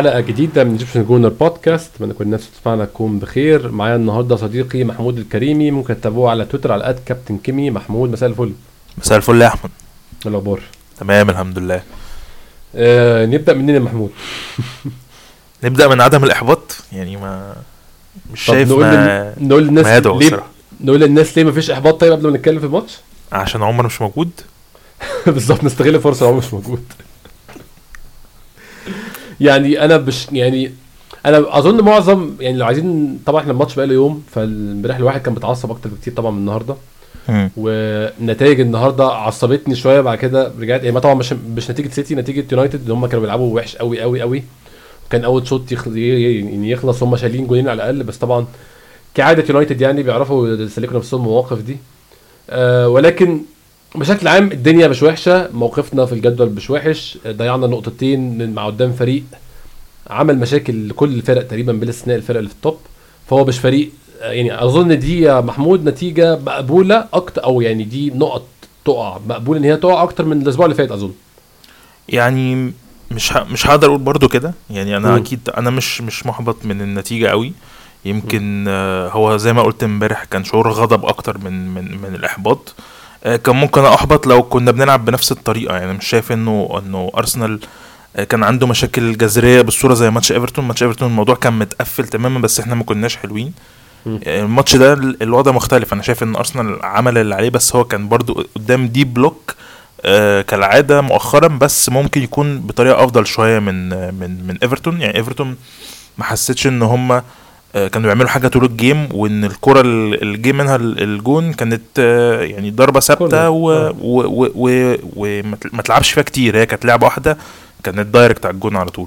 حلقة جديدة من Egyptian Gooner Podcast اتمنى كل الناس تسمعنا تكون بخير. معايا النهارده صديقي محمود الكريمي. ممكن تتابعوه على تويتر على at Captain Kimi محمود مساء الفل. مساء الفل يا أحمد. إيه الأخبار؟ تمام الحمد لله. آه نبدأ منين يا محمود؟ نبدأ من عدم الإحباط؟ يعني ما مش شايف نقول ما. نقول للناس ما يدعو ليه نقول للناس ليه مفيش إحباط طيب قبل ما نتكلم في الماتش؟ عشان عمر مش موجود. بالظبط نستغل الفرصه هو مش موجود. يعني أنا مش يعني أنا أظن معظم يعني لو عايزين طبعا إحنا الماتش بقاله يوم فامبارح الواحد كان متعصب أكتر بكتير طبعا من النهارده. ونتائج النهارده عصبتني شوية بعد كده رجعت يعني ما طبعا مش مش نتيجة سيتي نتيجة يونايتد اللي هم كانوا بيلعبوا وحش قوي قوي قوي وكان أول شوط يخلص يعني يخلص هم شايلين جولين على الأقل بس طبعا كعادة يونايتد يعني بيعرفوا يسلكوا نفسهم المواقف دي. آه ولكن بشكل عام الدنيا مش وحشة موقفنا في الجدول مش وحش ضيعنا نقطتين مع قدام فريق عمل مشاكل لكل الفرق تقريبا بلا استثناء الفرق اللي في التوب. فهو مش فريق يعني أظن دي يا محمود نتيجة مقبولة أكتر أو يعني دي نقط تقع مقبول إن هي تقع أكتر من الأسبوع اللي فات أظن. يعني مش ه... مش هقدر أقول برضو كده. يعني أنا مم. أكيد أنا مش مش محبط من النتيجة قوي. يمكن آه، هو زي ما قلت امبارح كان شعور غضب أكتر من من من الإحباط. آه، كان ممكن أحبط لو كنا بنلعب بنفس الطريقة. يعني مش شايف انه إنه أرسنال آه، كان عنده مشاكل جذرية بالصورة زي ماتش إيفرتون. ماتش إيفرتون الموضوع كان متقفل تماما بس إحنا ما كناش حلوين. آه، الماتش ده ال- الوضع مختلف. أنا شايف إن أرسنال عمل اللي عليه بس هو كان برضو قدام deep block آه، كالعادة مؤخرا بس ممكن يكون بطريقة أفضل شوية من آه، من من إيفرتون. يعني إيفرتون ما حسيتش إن هم كانوا بيعملوا حاجة طول ال game وإن الكرة ال- اللي جه منها ال- الجون كانت آه، يعني ضربة ثابتة آه. وما ما تلعبش فيها كتير هي كانت لعبة واحدة كانت direct على الجون على طول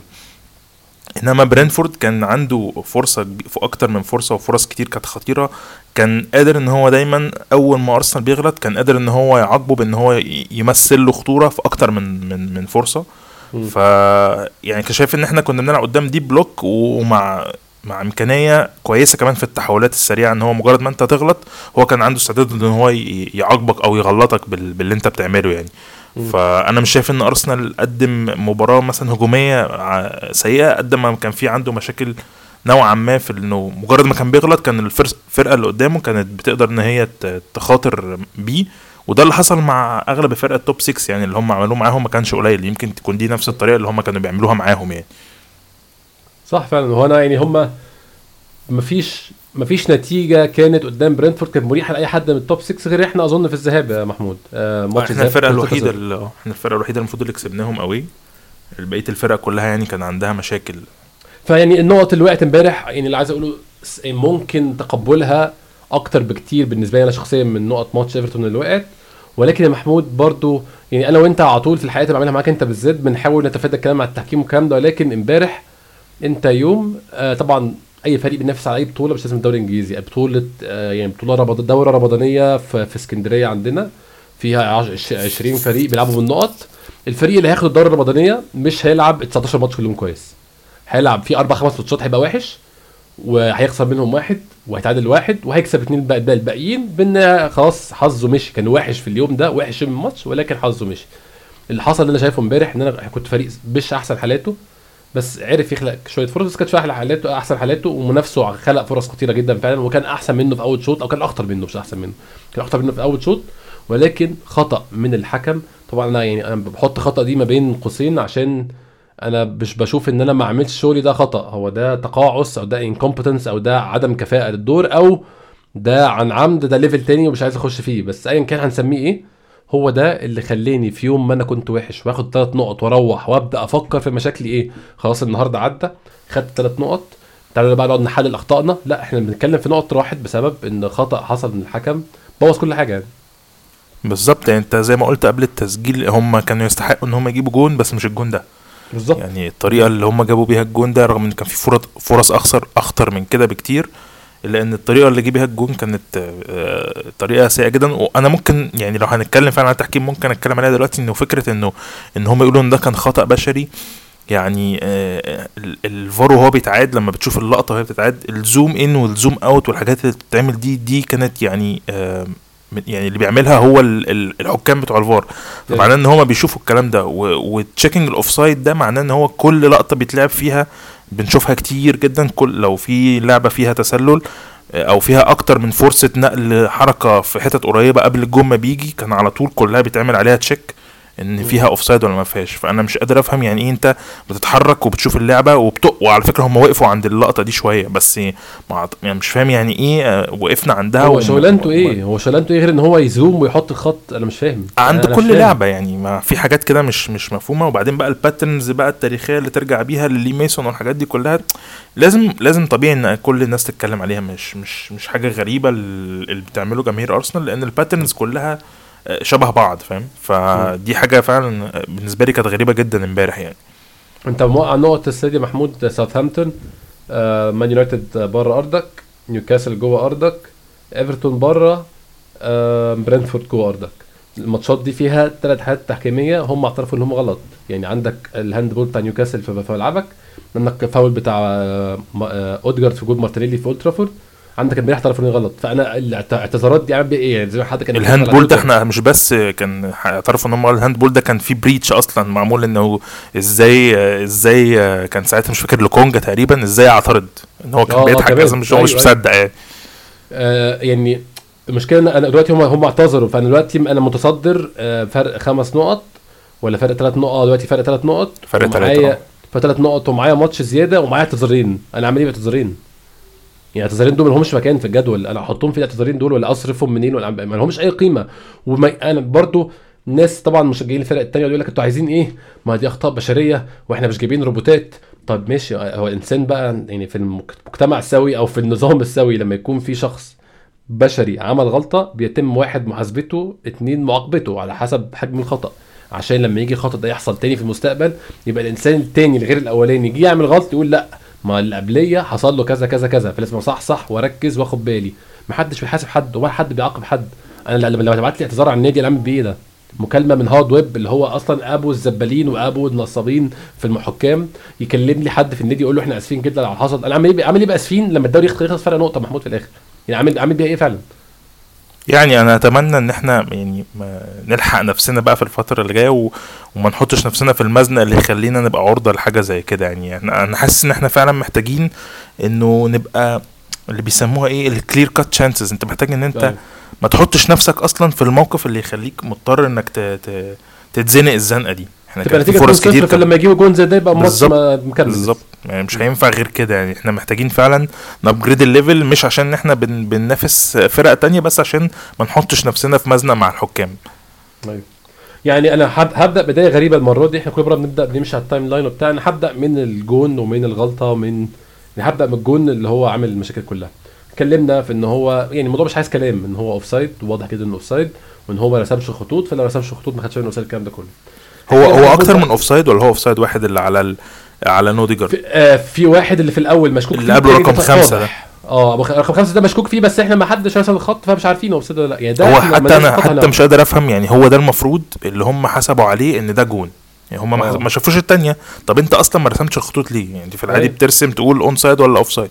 إنما برينتفورد كان عنده فرصة في أكتر من فرصة وفرص كتير كانت خطيرة كان قادر إن هو دايما أول ما أرسنال بيغلط كان قادر إن هو يعاقبه بإن هو يمثل له خطورة في أكتر من من من فرصة. ف يعني كنت شايف إن إحنا كنا بنلعب قدام deep block ومع مع إمكانية كويسة كمان في التحولات السريعة إن هو مجرد ما أنت تغلط هو كان عنده استعداد إن هو يعاقبك أو يغلطك بال... باللي أنت بتعمله يعني. فأنا مش شايف إن أرسنال قدم مباراة مثلا هجومية سيئة قد ما كان في عنده مشاكل نوعا ما في إنه مجرد ما كان بيغلط كان الفرقة اللي قدامه كانت بتقدر إن هي تخاطر بيه. وده اللي حصل مع أغلب الفرق ال top 6 يعني اللي هم عملوه معاهم ما كانش قليل يمكن تكون دي نفس الطريقة اللي هم كانوا بيعملوها معاهم يعني. صح فعلا. هو أنا يعني هم مفيش مفيش نتيجة كانت قدام برنتفورد كانت مريحة لأي حد من ال top 6 غير إحنا أظن في الذهاب يا محمود. آه ماتش إحنا الفرقة الوحيدة 3-0. اللي إحنا الفرقة الوحيدة المفروض اللي كسبناهم قوي. بقية الفرق كلها يعني كان عندها مشاكل. فيعني النقط اللي وقعت امبارح يعني اللي عايز أقوله س- ممكن تقبلها أكتر بكتير بالنسبة لي أنا شخصيا من نقط ماتش إيفرتون اللي وقعت. ولكن يا محمود برضو يعني أنا وأنت على طول في الحلقات اللي بعملها معاك أنت بالذات بنحاول نتفادى الكلام عن التحكيم والكلام ده. ولكن امبارح انت يوم آه طبعا أي فريق بينافس على أي بطولة مش لازم الدوري الإنجليزي. بطولة آه يعني بطولة رمض دورة رمضانية في, في اسكندرية عندنا. فيها عش- 20 فريق بيلعبوا بالنقط. الفريق اللي هياخد الدورة الرمضانية مش هيلعب 19 ماتش كلهم كويس. هيلعب في أربع خمس ماتشات هيبقى وحش وهيخسر منهم واحد وهيتعادل واحد وهيكسب الباقي- الباقي- الباقيين بإن خلاص حظه مشي. كان وحش في اليوم ده وحش من الماتش ولكن حظه مشي. اللي حصل اللي أنا شايفه امبارح إن أنا كنت فريق مش أحسن حالاته. بس عرف يخلق شوية فرص بس كانت في أحلى حالاته أحسن حالاته ومنافسه خلق فرص خطيره جدا فعلا وكان أحسن منه في أول شوط أو كان اخطر منه مش أحسن منه. كان اخطر منه في أول شوط ولكن خطأ من الحكم. طبعا أنا يعني أنا بحط خطأ دي ما بين قوسين عشان أنا مش بشوف إن أنا ما عملتش شغلي ده خطأ. هو ده تقاعس أو ده incompetence أو ده عدم كفاءة للدور أو ده عن عمد ده level تاني ومش عايز أخش فيه. بس ايا كان هنسميه إيه؟ هو ده اللي خلاني في يوم ما أنا كنت وحش واخد ثلاث نقط وأروح وأبدأ أفكر في مشاكلي إيه؟ خلاص النهارده عدى خدت ثلاث نقط تعالوا بقى نقعد نحلل أخطائنا. لا إحنا بنتكلم في نقط راحت بسبب إن خطأ حصل من الحكم بوظ كل حاجة يعني. بالظبط يعني أنت زي ما قلت قبل التسجيل هم كانوا يستحقوا إن هم يجيبوا جون بس مش الجون ده. بالظبط. يعني الطريقة اللي هم جابوا بيها الجون ده رغم إن كان في فرص فرص أخسر أخطر من كده بكتير الا ان الطريقة اللي جه بيها الجون كانت آه، طريقة سيئة جدا. وأنا ممكن يعني لو هنتكلم فعلا عن التحكيم ممكن أتكلم عليها دلوقتي إنه فكرة إنه إن هم يقولوا إن ده كان خطأ بشري. يعني آه، ال- الفار وهو بيتعاد لما بتشوف اللقطة وهي بتتعاد ال zoom in وال zoom out والحاجات اللي بتتعمل دي دي كانت يعني آه، يعني اللي بيعملها هو ال- ال- الحكام بتوع الفار. فمعناه إن هما بيشوفوا الكلام ده و checking ال offside ده معناه إن هو كل لقطة بيتلعب فيها بنشوفها كتير جدا. كل لو في لعبة فيها تسلل آه، أو فيها أكتر من فرصة نقل حركة في حتت قريبة قبل الجون ما بيجي كان على طول كلها بيتعمل عليها check إن فيها offside ولا ما فيهاش. فأنا مش قادر أفهم يعني إيه أنت بتتحرك وبتشوف اللعبة وبتق وعلى فكرة هم وقفوا عند اللقطة دي شوية بس أعت- يعني مش فاهم يعني إيه آه، وقفنا عندها هو شغلانته إيه؟ هو شغلانته إيه غير إن هو يزوم ويحط الخط أنا مش فاهم. عند أنا مش كل فاهم. لعبة يعني ما في حاجات كده مش مش مفهومة. وبعدين بقى ال patterns بقى التاريخية اللي ترجع بيها ل Lee Mason والحاجات دي كلها لازم لازم طبيعي إن كل الناس تتكلم عليها. مش مش مش حاجة غريبة ال- اللي بتعمله جماهير ارسنال لأن ال patterns كلها آه، شبه بعض فاهم؟ فدي حاجة فعلا آه، بالنسبة لي كانت غريبة جدا امبارح يعني. انت موقع نقط السيدي محمود ساوثهامبتون آه مان يونايتد بره أرضك نيوكاسل جوه أرضك إيفرتون بره آه برنتفورد جوه أرضك. الماتشات دي فيها ثلاث حالات تحكيمية هم اعترفوا إن هم غلط. يعني عندك ال hand ball بتاع نيوكاسل في ملعبك عندك فاول بتاع آه، آه، أوديجارد في جول مارتينيلي في أولد ترافورد عندك امبارح ان غلط. فأنا الاعتذارات دي عامل بيها إيه يعني زي ما حد كان ال hand ball ده إحنا مش بس كان اعترفوا ان هم قالوا ال hand ball ده كان فيه breach أصلا. معمول إنه إزاي إزاي كان ساعتها مش فاكر لوكونجا تقريبا إزاي اعترض. إن هو كان آه، آه، بيضحك. أصلا مش هو مش أيوة، مصدق يعني آه يعني المشكلة إن أنا دلوقتي هم هم اعتذروا. فأنا دلوقتي أنا متصدر فرق خمس نقط ولا فرق ثلاث نقط؟ دلوقتي فرق ثلاث نقط. فرق ومعايا- تلاتة، آه. فرق ثلاث نقط ومعايا ماتش زيادة ومعايا اعتذارين. أنا عامل إيه باعتذارين؟ يعني اعتذارين دول ما لهمش مكان في الجدول. أنا احطهم في الاعتذارين دول ولا اصرفهم منين ولا ما لهمش اي قيمة. وما أنا برضو ناس طبعا مشجعين الفرق التانية يقول لك أنتوا عايزين إيه؟ ما دي اخطاء بشرية وإحنا مش جايبين روبوتات. طب ماشي هو الانسان بقى يعني في المجتمع السوي أو في النظام السوي لما يكون في شخص بشري عمل غلطة بيتم واحد محاسبته اتنين معاقبته على حسب حجم الخطأ. عشان لما يجي الخطا ده يحصل تاني في المستقبل يبقى الإنسان التاني الغير الأولاني يجي يعمل غلط يقول لأ ما اللي قبلية حصل له كذا كذا كذا. فلازم صح صح وأركز وأخد بالي. محدش بيحاسب حد ولا حد بيعاقب حد. أنا لما تبعت لي اعتذار عن النادي أنا بيه إيه ده مكالمة من هوارد ويب اللي هو أصلا أبو الزبالين وأبو النصابين في الحكام يكلم لي حد في النادي يقول له إحنا آسفين جدا على اللي حصل. أنا عامل إيه عامل إيه اسفين لما الدوري يخلص فرق نقطة محمود في الآخر؟ يعني عامل عامل بيها إيه فعلا؟ يعني أنا أتمنى إن إحنا يعني ما نلحق نفسنا بقى في الفترة اللي جاية و... وما نحطش نفسنا في المزنق اللي يخلينا نبقى عرضة لحاجة زي كده يعني. إحنا أنا حاسس إن إحنا فعلا محتاجين إنه نبقى اللي بيسموها إيه ال clear cut chances أنت محتاج إن أنت طيب. ما تحطش نفسك أصلا في الموقف اللي يخليك مضطر إنك ت... ت... تتزنق الزنقة دي. إحنا تبقى كان نتيجه فرص 2-0 كتير كان- فلما يجيبوا جون زي ده يبقى الماتش بالظبط. ما- مكمل. بالظبط. يعني مش هينفع غير كده. يعني إحنا محتاجين فعلا ن upgrade ال level مش عشان إحنا بن... بننافس فرق تانية بس عشان ما نحطش نفسنا في مزنق مع الحكام. أيوة. يعني أنا هب- هبدأ بداية غريبة المرة دي. إحنا كل مرة بنبدأ بنمشي على ال timeline وبتاع. أنا هبدأ من الجون ومن الغلطة ومن يعني هبدأ من الجون اللي هو عامل المشاكل كلها. اتكلمنا في إن هو يعني الموضوع مش عايز كلام إن هو offside واضح جدا إنه offside وإن هو ما رسمش خطوط. فلو رسمش خطوط ما خدش باله offside الكلام ده كله. هو هو أكتر من offside ولا هو offside واحد اللي على ال... على نورجارد في, آه في واحد اللي في الأول مشكوك اللي قبله رقم ده خمسة واضح. آه رقم خمسة ده مشكوك فيه بس إحنا ما حدش رسم الخط فمش عارفين هو offside ولا لأ يعني ده هو حتى أنا حتى. مش قادر أفهم يعني هو ده المفروض اللي هم حسبوا عليه إن ده جون يعني هم ما, آه. ما شافوش التانية طب أنت أصلا ما رسمتش الخطوط ليه يعني انت في العادي أيوة. بترسم تقول onside ولا offside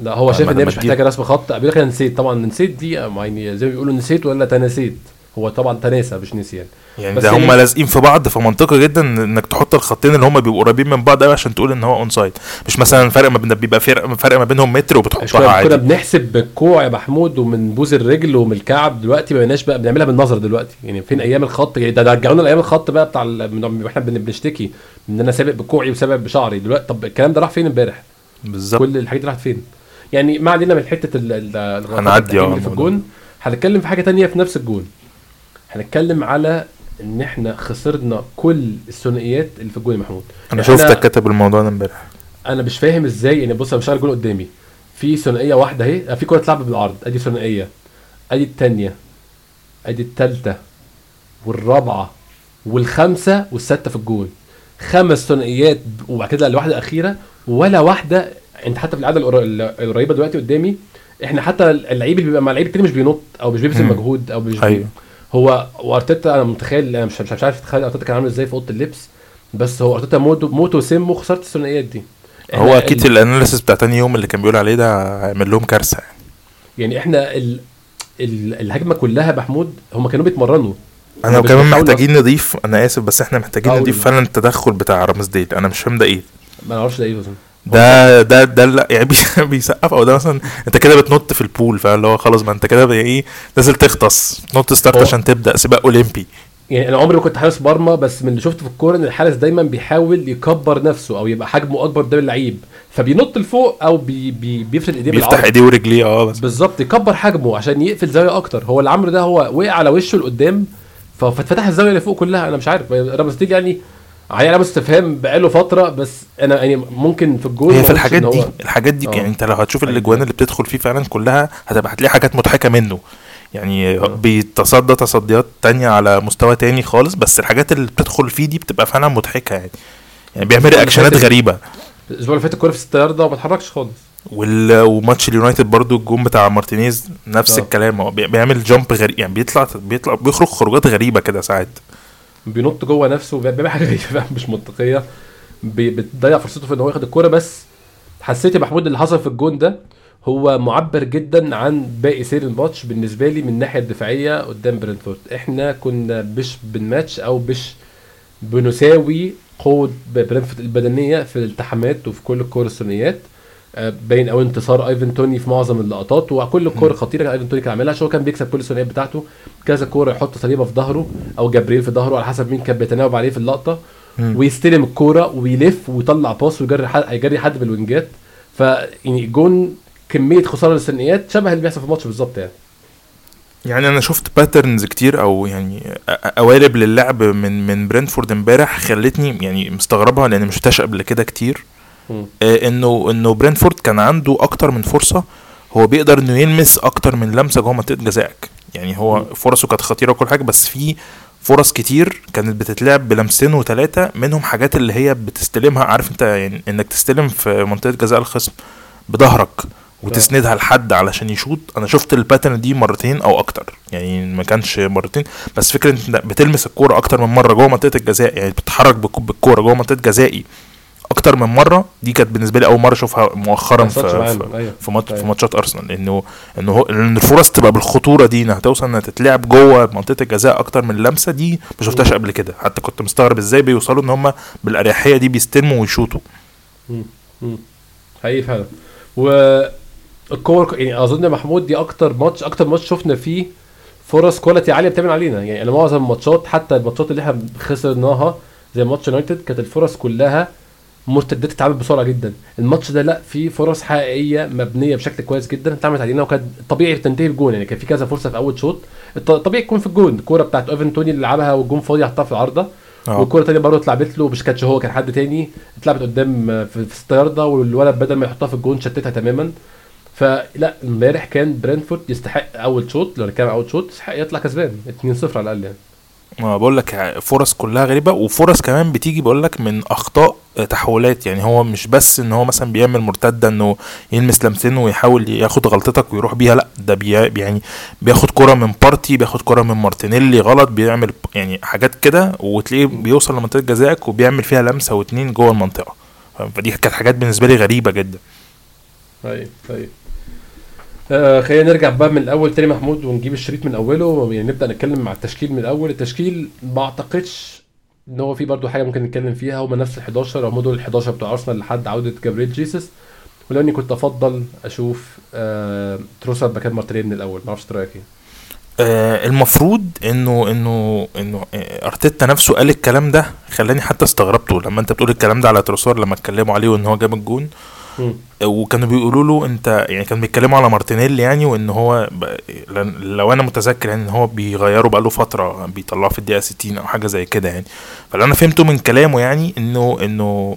لا هو شايف إن هي مش. محتاجة رسم خط بيقول لك أنا نسيت طبعا نسيت دي يعني زي ما بيقولوا نسيت ولا تناسيت هو طبعا تناسى مش نسيان. يعني بس ده هم هي- لازقين في بعض فمنطقي جدا إنك تحط الخطين اللي هم بيبقوا قريبين من بعض قوي عشان تقول إن هو onside مش مثلا فرق ما بين بيبقى فرق فرق ما بينهم متر وبتحطها شوية كنا عادي. بنحسب بالكوع يا محمود ومن بوز الرجل ومن الكعب. دلوقتي ما بقيناش بقى بنعملها بالنظر دلوقتي. يعني فين أيام الخط؟ يعني ده ده رجعونا لأيام الخط بقى بتاع إحنا بن- بنشتكي إن أنا سابق بكوعي وسابق بشعري. دلوقتي طب الكلام ده راح فين امبارح؟ بالظبط. كل الحاجات دي راحت فين؟ يعني ما علينا من حتة هنعدي آه اللي في. الجون. هنتكلم في حاجة تانية في نفس الجون. هنتكلم على إن إحنا خسرنا كل الثنائيات اللي في الجون يا محمود. أنا شفتك كاتب الموضوع ده امبارح. أنا مش فاهم إزاي يعني بص أنا مشغل الجون قدامي. في ثنائية واحدة أهي في كرة اتلعبت بالعرض. أدي ثنائية. أدي الثانية أدي الثالثه والرابعة. والخامسة والسادسه في الجون. خمس ثنائيات وبعد كده الواحده الاخيره ولا واحدة. أنت حتى في العادة القر- القريبة دلوقتي قدامي إحنا حتى اللعيب اللي بيبقى مع اللعيب التاني مش بينط أو مش بيبذل. مجهود أو مش أيوه. هو وارتيتا أنا متخيل أنا مش مش عارف اتخيل أرتيتا كان عامل إزاي في أوضة اللبس بس هو أرتيتا موتو موتو سمه خساره الثنائيات دي. هو أكيد ال- ال analysis بتاع تاني يوم اللي كان بيقول عليه ده هيعمل لهم كارثة. يعني يعني إحنا ال... ال- الهجمة كلها محمود هم كانوا بيتمرنوا. أنا بيحاولوا- محتاجين نضيف أنا آسف بس إحنا محتاجين. نضيف فعلا التدخل بتاع رامزديل أنا مش فاهم ده إيه. ما نعرفش ده إيه أصلا ده ده ده لا يعني بي- بيسقف أو ده مثلا أنت كده بتنط في ال pool فاللي هو خلاص ما أنت كده إيه نازل تغطس نط start عشان تبدأ سباق أولمبي. يعني أنا عمري ما كنت حارس مرمى بس من اللي شفته في الكورة إن الحارس دايما بيحاول يكبر نفسه أو يبقى حجمه أكبر قدام اللعيب. فبينط لفوق أو بي بي بيفرد إيديه بيفتح إيديه ورجليه آه بس. بالظبط يكبر حجمه عشان يقفل زاوية أكتر. هو اللي عمله ده هو وقع على وشه لقدام فاتفتح الزاوية اللي فوق كلها. أنا مش عارف رامزديل يعني عليه علامه استفهام بقاله فترة بس أنا يعني ممكن في الجول هي في الحاجات دي الحاجات دي آه. يعني أنت لو هتشوف أيوة. الأجوان اللي بتدخل فيه فعلا كلها هتبقى هتلاقي حاجات مضحكة منه يعني. بيتصدى تصديات تانية على مستوى تاني خالص بس الحاجات اللي بتدخل فيه دي بتبقى فعلا مضحكة يعني يعني بيعمل فاتت- غريبة الأسبوع اللي فات الكورة في 6 ياردة وما اتحركش خالص وال... وماتش اليونايتد برضو الجون بتاع مارتينيز نفس آه. الكلام هو بي- بيعمل jump غريب يعني بيطلع بيطلع بيخرج خروجات غريبة كده ساعات بينط جوه نفسه بيعمل حاجة غريبة مش منطقية. بتضيع فرصته في إن هو ياخد الكورة بس حسيت يا محمود اللي حصل في الجون ده هو معبر جدا عن باقي سير الماتش بالنسبة لي من الناحية الدفاعية قدام برنتفورد. إحنا كنا مش بنماتش أو مش بنساوي قوة برنتفورد البدنية في الالتحامات وفي كل الكور الثنائيات باين قوي انتصار إيفان توني في معظم اللقطات وكل الكور الخطيره كان إيفان توني كان عاملها عشان هو كان بيكسب كل الثنائيات بتاعته. كذا كوره يحط ساليبا في ظهره أو جابرييل في ظهره على حسب مين كان بيتناوب عليه في اللقطة. ويستلم الكوره ويلف ويطلع باص ويجري حد يجري حد بالوينجات. ف يعني جون كمية خسارة للثنائيات شبه اللي بيحصل في الماتش بالظبط يعني. يعني أنا شفت patterns كتير أو يعني قوالب للعب من من برنتفورد امبارح خلتني يعني مستغربها لأن مش شفتهاش قبل كده كتير. إنه إنه برنتفورد كان عنده أكتر من فرصة. هو بيقدر إنه يلمس أكتر من لمسة جوه منطقة جزائك يعني هو. فرصه كانت خطيرة وكل حاجة بس في فرص كتير كانت بتتلعب بلمسين وثلاثه منهم حاجات اللي هي بتستلمها عارف أنت يعني إنك تستلم في منطقة جزاء الخصم بظهرك وتسندها لحد علشان يشوط. أنا شفت ال pattern دي مرتين أو أكتر يعني ما كانش مرتين بس فكرة انك بتلمس الكورة أكتر من مرة جوه منطقة الجزاء يعني بتتحرك بالك- بالكورة جوه منطقة جزائي. أكتر من مرة دي كانت بالنسبة لي أول مرة أشوفها مؤخرا في. في, أيوة. في, ماتش في أيوة. ماتشات أرسنال انه إنه ان الفرص تبقى بالخطورة دي إنها توصل إنها تتلعب جوه منطقة الجزاء أكتر من لمسة دي ما شفتهاش قبل كده حتى كنت مستغرب إزاي بيوصلوا إن هم بالأريحية دي بيستلموا ويشوطوا. حقيقي فعلا والكور يعني أظن محمود دي أكتر ماتش أكتر ماتش شفنا فيه فرص quality عالية بتعمل علينا يعني أنا معظم الماتشات حتى الماتشات اللي إحنا خسرناها زي ماتش يونايتد كانت الفرص كلها مرتدات تتعامل بسرعة جدا. الماتش ده لا في فرص حقيقية مبنية بشكل كويس جدا اتعملت علينا وكانت طبيعي تنتهي بجون يعني كان في كذا فرصة في أول شوط. طبيعي تكون في الجون الكورة بتاعت ايفان توني اللي لعبها والجون فاضي حطها في العارضة. آه. والكورة تانية برضه اتلعبت له مش كانش هو كان حد تاني اتلعبت قدام في, في ستايرده والولد بدل ما يحطها في الجون شتتها تماما. فلا امبارح كان برينفورد يستحق أول شوط. لو كان أول شوط يستحق يطلع كسبان. 2-0 على الأقل يعني. ما بقول لك فرص كلها غريبة وفرص كمان بتيجي بقول لك من أخطاء تحولات. يعني هو مش بس إن هو مثلا بيعمل مرتدة إنه يلمس لمسين ويحاول ياخد غلطتك ويروح بيها لأ ده بي يعني بياخد كرة من بارتي بياخد كرة من مارتينيلي غلط بيعمل يعني حاجات كده وتلاقيه بيوصل لمنطقة جزائك وبيعمل فيها لمسة واتنين جوه المنطقة. فدي كانت حاجات بالنسبة لي غريبة جدا. طيب طيب. آه خلينا نرجع بقى من الأول تاني محمود ونجيب الشريط من أوله. يعني نبدأ نتكلم مع التشكيل من الأول. التشكيل ما أعتقدش إن هو في برضو حاجة ممكن نتكلم فيها. هما نفس ال 11 هم دول ال 11 بتوع أرسنال لحد عودة جابريل جيسس. ولو إني كنت أفضل أشوف آه تروسار مكان مارتينيلي من الأول. ما أعرفش رأيك إيه؟ آه المفروض إنه إنه إنه آه، أرتيتا نفسه قال الكلام ده خلاني حتى استغربته. لما أنت بتقول الكلام ده على تروسار لما اتكلموا عليه وإن هو جاب الجون. وكانوا بيقولوا له انت يعني كانوا بيتكلموا على مارتينيلي يعني وإن هو ب... لو أنا متذكر يعني إن هو بيغيروا بقاله فترة بيطلعوا في الدقيقة 60 أو حاجة زي كده يعني. فاللي أنا فهمته من كلامه يعني انه إنه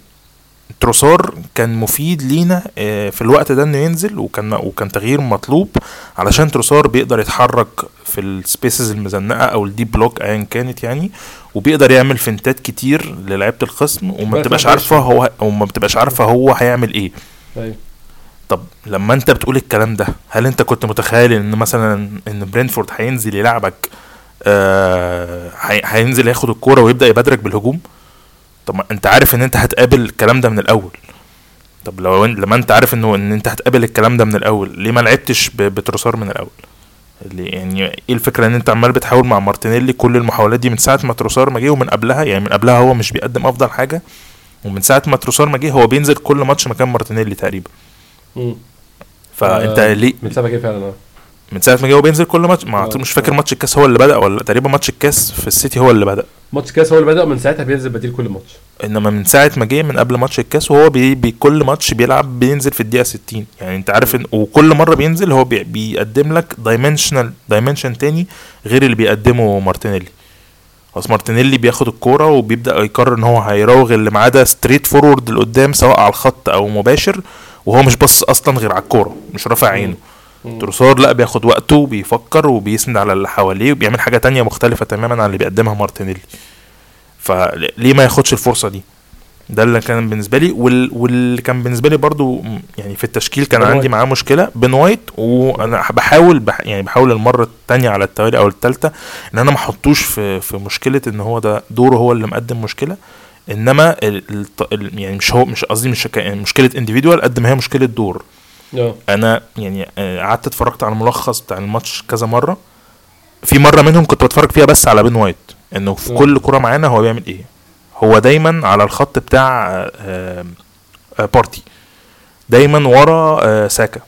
تروسار كان مفيد لينا آه، في الوقت ده انه ينزل وكان وكان تغيير مطلوب علشان تروسار بيقدر يتحرك في ال spaces المزنقة أو ال deep block ايا كانت يعني وبيقدر يعمل فنتات كتير للعيبة الخصم وما بس بتبقاش ما عارفه هو وما بتبقاش عارفة هو هيعمل إيه. أيوه طب لما انت بتقول الكلام ده هل انت كنت متخيل ان مثلا ان برينفورد هينزل يلعبك آه هي- هينزل ياخد الكورة ويبدأ يبادرك بالهجوم؟ طب ما انت عارف ان انت هتقابل الكلام ده من الأول. طب لو لما انت عارف انه ان انت هتقابل الكلام ده من الأول ليه ما لعبتش بتروسار من الأول؟ اللي يعني إيه الفكرة ان انت عمال بتحاول مع مارتينيلي كل المحاولات دي من ساعة ما تروسار ما جه ومن قبلها؟ يعني من قبلها هو مش بيقدم أفضل حاجة ومن ساعة ما تروسار ما جه هو بينزل كل ماتش مكان مارتينيلي تقريبا. فانت آه، ليه من سبعة كده فعلا آه. من ساعة ما جه هو بينزل كل ماتش ما آه. مش فاكر ماتش الكاس هو اللي بدأ ولا تقريبا ماتش الكاس في السيتي هو اللي بدأ. ماتش كاس هو اللي بدأ من ساعتها بينزل بديل كل ماتش. إنما من ساعة ما جه من قبل ماتش الكاس وهو بي بي كل ماتش بيلعب بينزل في الدقيقة 60 يعني أنت عارف ان وكل مرة بينزل هو بي بيقدم لك dimensional dimension تاني غير اللي بيقدمه مارتينيلي. خلاص مارتينيلي بياخد الكورة وبيبدأ يقرر إن هو هيراوغ اللي معاه ده straightforward لقدام سواء على الخط أو مباشر وهو مش باصص أصلا غير على الكورة مش رافع عينه. تروسار لا بياخد وقته وبيفكر وبيسند على اللي حواليه وبيعمل حاجة تانية مختلفة تماما عن اللي بيقدمها مارتينيلي. فليه ما ياخدش الفرصة دي؟ ده اللي كان بالنسبة لي وال... واللي كان بالنسبة لي برضو يعني في التشكيل كان عندي. معاه مشكلة بن وايت وأنا بحاول بح... يعني بحاول المرة الثانية على التوالي أو الثالثه إن أنا ما أحطوش في في مشكلة إن هو ده دوره هو اللي مقدم مشكلة إنما ال... ال... يعني مش هو مش قصدي مش ك- يعني مشكلة individual قد ما هي مشكلة دور. أنا يعني آه، قعدت اتفرجت على الملخص بتاع الماتش كذا مرة. في مرة منهم كنت بتفرج فيها بس على بن وايت إنه في آه. كل كرة معانا هو بيعمل إيه. هو دايما على الخط بتاع آه، آه، بارتي. دايما ورا ساكا.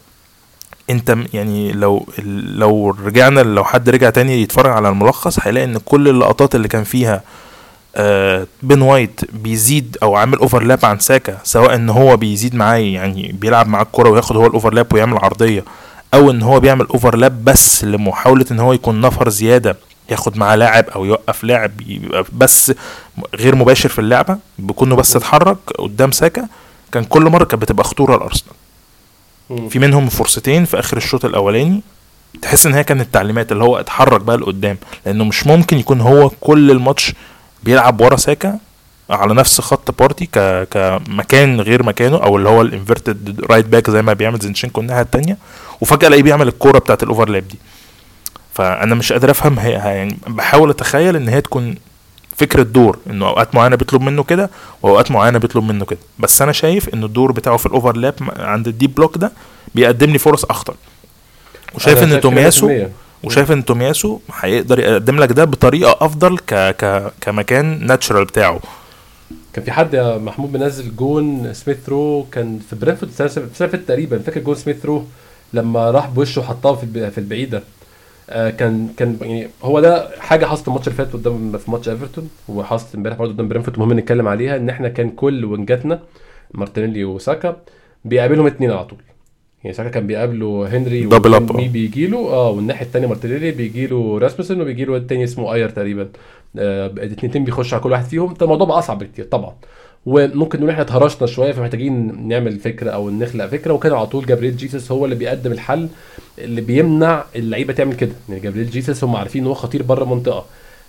أنت يعني لو لو رجعنا لو حد رجع تاني يتفرج على الملخص هيلاقي إن كل اللقطات اللي كان فيها آه، بن وايت بيزيد أو عامل overlap عن ساكا سواء إن هو بيزيد معاه يعني بيلعب معاه الكرة وياخد هو ال overlap ويعمل عرضية أو إن هو بيعمل overlap بس لمحاولة إن هو يكون نفر زيادة ياخد معاه لاعب أو يوقف لاعب يبقى بس غير مباشر في اللعبة بيكونه بس اتحرك قدام ساكا كان كل مرة كانت بتبقى خطورة الارسنال مم. في منهم فرصتين في آخر الشوط الأولاني تحس إن هي كانت تعليمات اللي هو اتحرك بقى لقدام لأنه مش ممكن يكون هو كل الماتش بيلعب ورا ساكا على نفس خط بارتي ك... كمكان غير مكانه أو اللي هو ال inverted right back زي ما بيعمل زينشينكو الناحية التانية. وفجأة ألاقيه بيعمل الكورة بتاعت ال overlap دي. فأنا مش قادر أفهم هي يعني بحاول أتخيل إن هي تكون فكرة دور إنه أوقات معينة بيطلب منه كده وأوقات معينة بيطلب منه كده. بس أنا شايف إن الدور بتاعه في ال overlap عند ال deep block ده بيقدم لي فرص أخطر. وشايف إن تومياسو 100%. وشايف إن تومياسو هيقدر يقدم لك ده بطريقة أفضل ك ك كمكان natural بتاعه. كان في حد يا محمود منزل جون سميث رو كان في برينفورد السنة تقريبا فاكر جون سميث رو؟ لما راح بوشه وحطها في في البعيدة. آه كان كان يعني هو ده حاجة حصلت الماتش اللي فات قدام في ماتش إيفرتون وحصلت امبارح برضه قدام برينفورد مهم نتكلم عليها إن إحنا كان كل وينجاتنا مارتينيلي وساكا بيقابلهم اتنين على طول. يعني ساكا كان بيقابله هنري مي آه. بيجي له آه والناحية الثانية مارتينيلي بيجي له راسموسن وبيجي له التاني اسمه اير تقريبا. آه الاثنين بيخشوا على كل واحد فيهم. ده الموضوع بقى أصعب بكتير طبعا. وممكن نقول إحنا اتهرشنا شوية فمحتاجين نعمل فكرة أو نخلق فكرة. وكان على طول جابريل جيسس هو اللي بيقدم الحل اللي بيمنع اللعيبة تعمل كده. يعني جابريل جيسس هم عارفين إن هو خطير بره المنطقة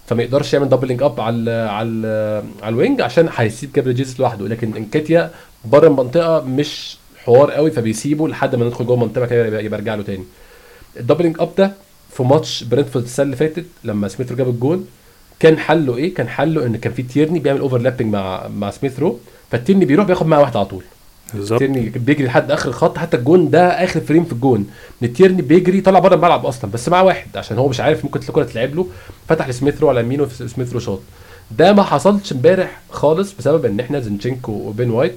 فما يقدرش يعمل doubling up على على على ال wing عشان هيسيب جابريل جيسس لوحده. لكن إنكيتيا بره المنطقة مش حوار قوي فبيسيبه لحد ما ندخل جوه المنطقة كده يبقى يرجع له تاني. ال doubling up ده في ماتش برينتفورد السنة اللي فاتت لما سميث رو جاب الجول كان حله إيه؟ كان حله إن كان في تيرني بيعمل overlapping مع مع سميث رو فالتيرني بيروح بياخد معاه واحد على طول. بالظبط. تيرني بيجري لحد آخر الخط حتى الجون ده آخر frame في الجون إن التيرني بيجري طلع بره الملعب أصلا بس معاه واحد عشان هو مش عارف ممكن الكرة تلعب له. فتح لسميث رو على يمينه سميث رو شاط. ده ما حصلش امبارح خالص بسبب إن إحنا زنشينكو وبين وايت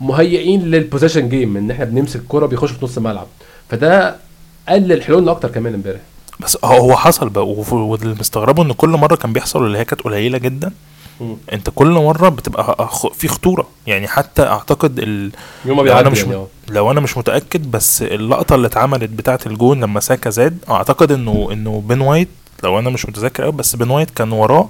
مهيئين لل position game إن إحنا بنمسك الكرة بيخش في نص الملعب. فده قلل حلولنا أكتر كمان إمبارح. بس هو حصل بقى واللي مستغربه إن كل مرة كان بيحصل اللي هي كانت قليلة جدا مم. أنت كل مرة بتبقى في خطورة. يعني حتى أعتقد ال... يوم لو أنا مش يعني م... آه. لو أنا مش متأكد بس اللقطة اللي اتعملت بتاعة الجون لما ساكا زاد أعتقد انه إنه بين وايت لو أنا مش متذكر قوي بس بين وايت كان وراه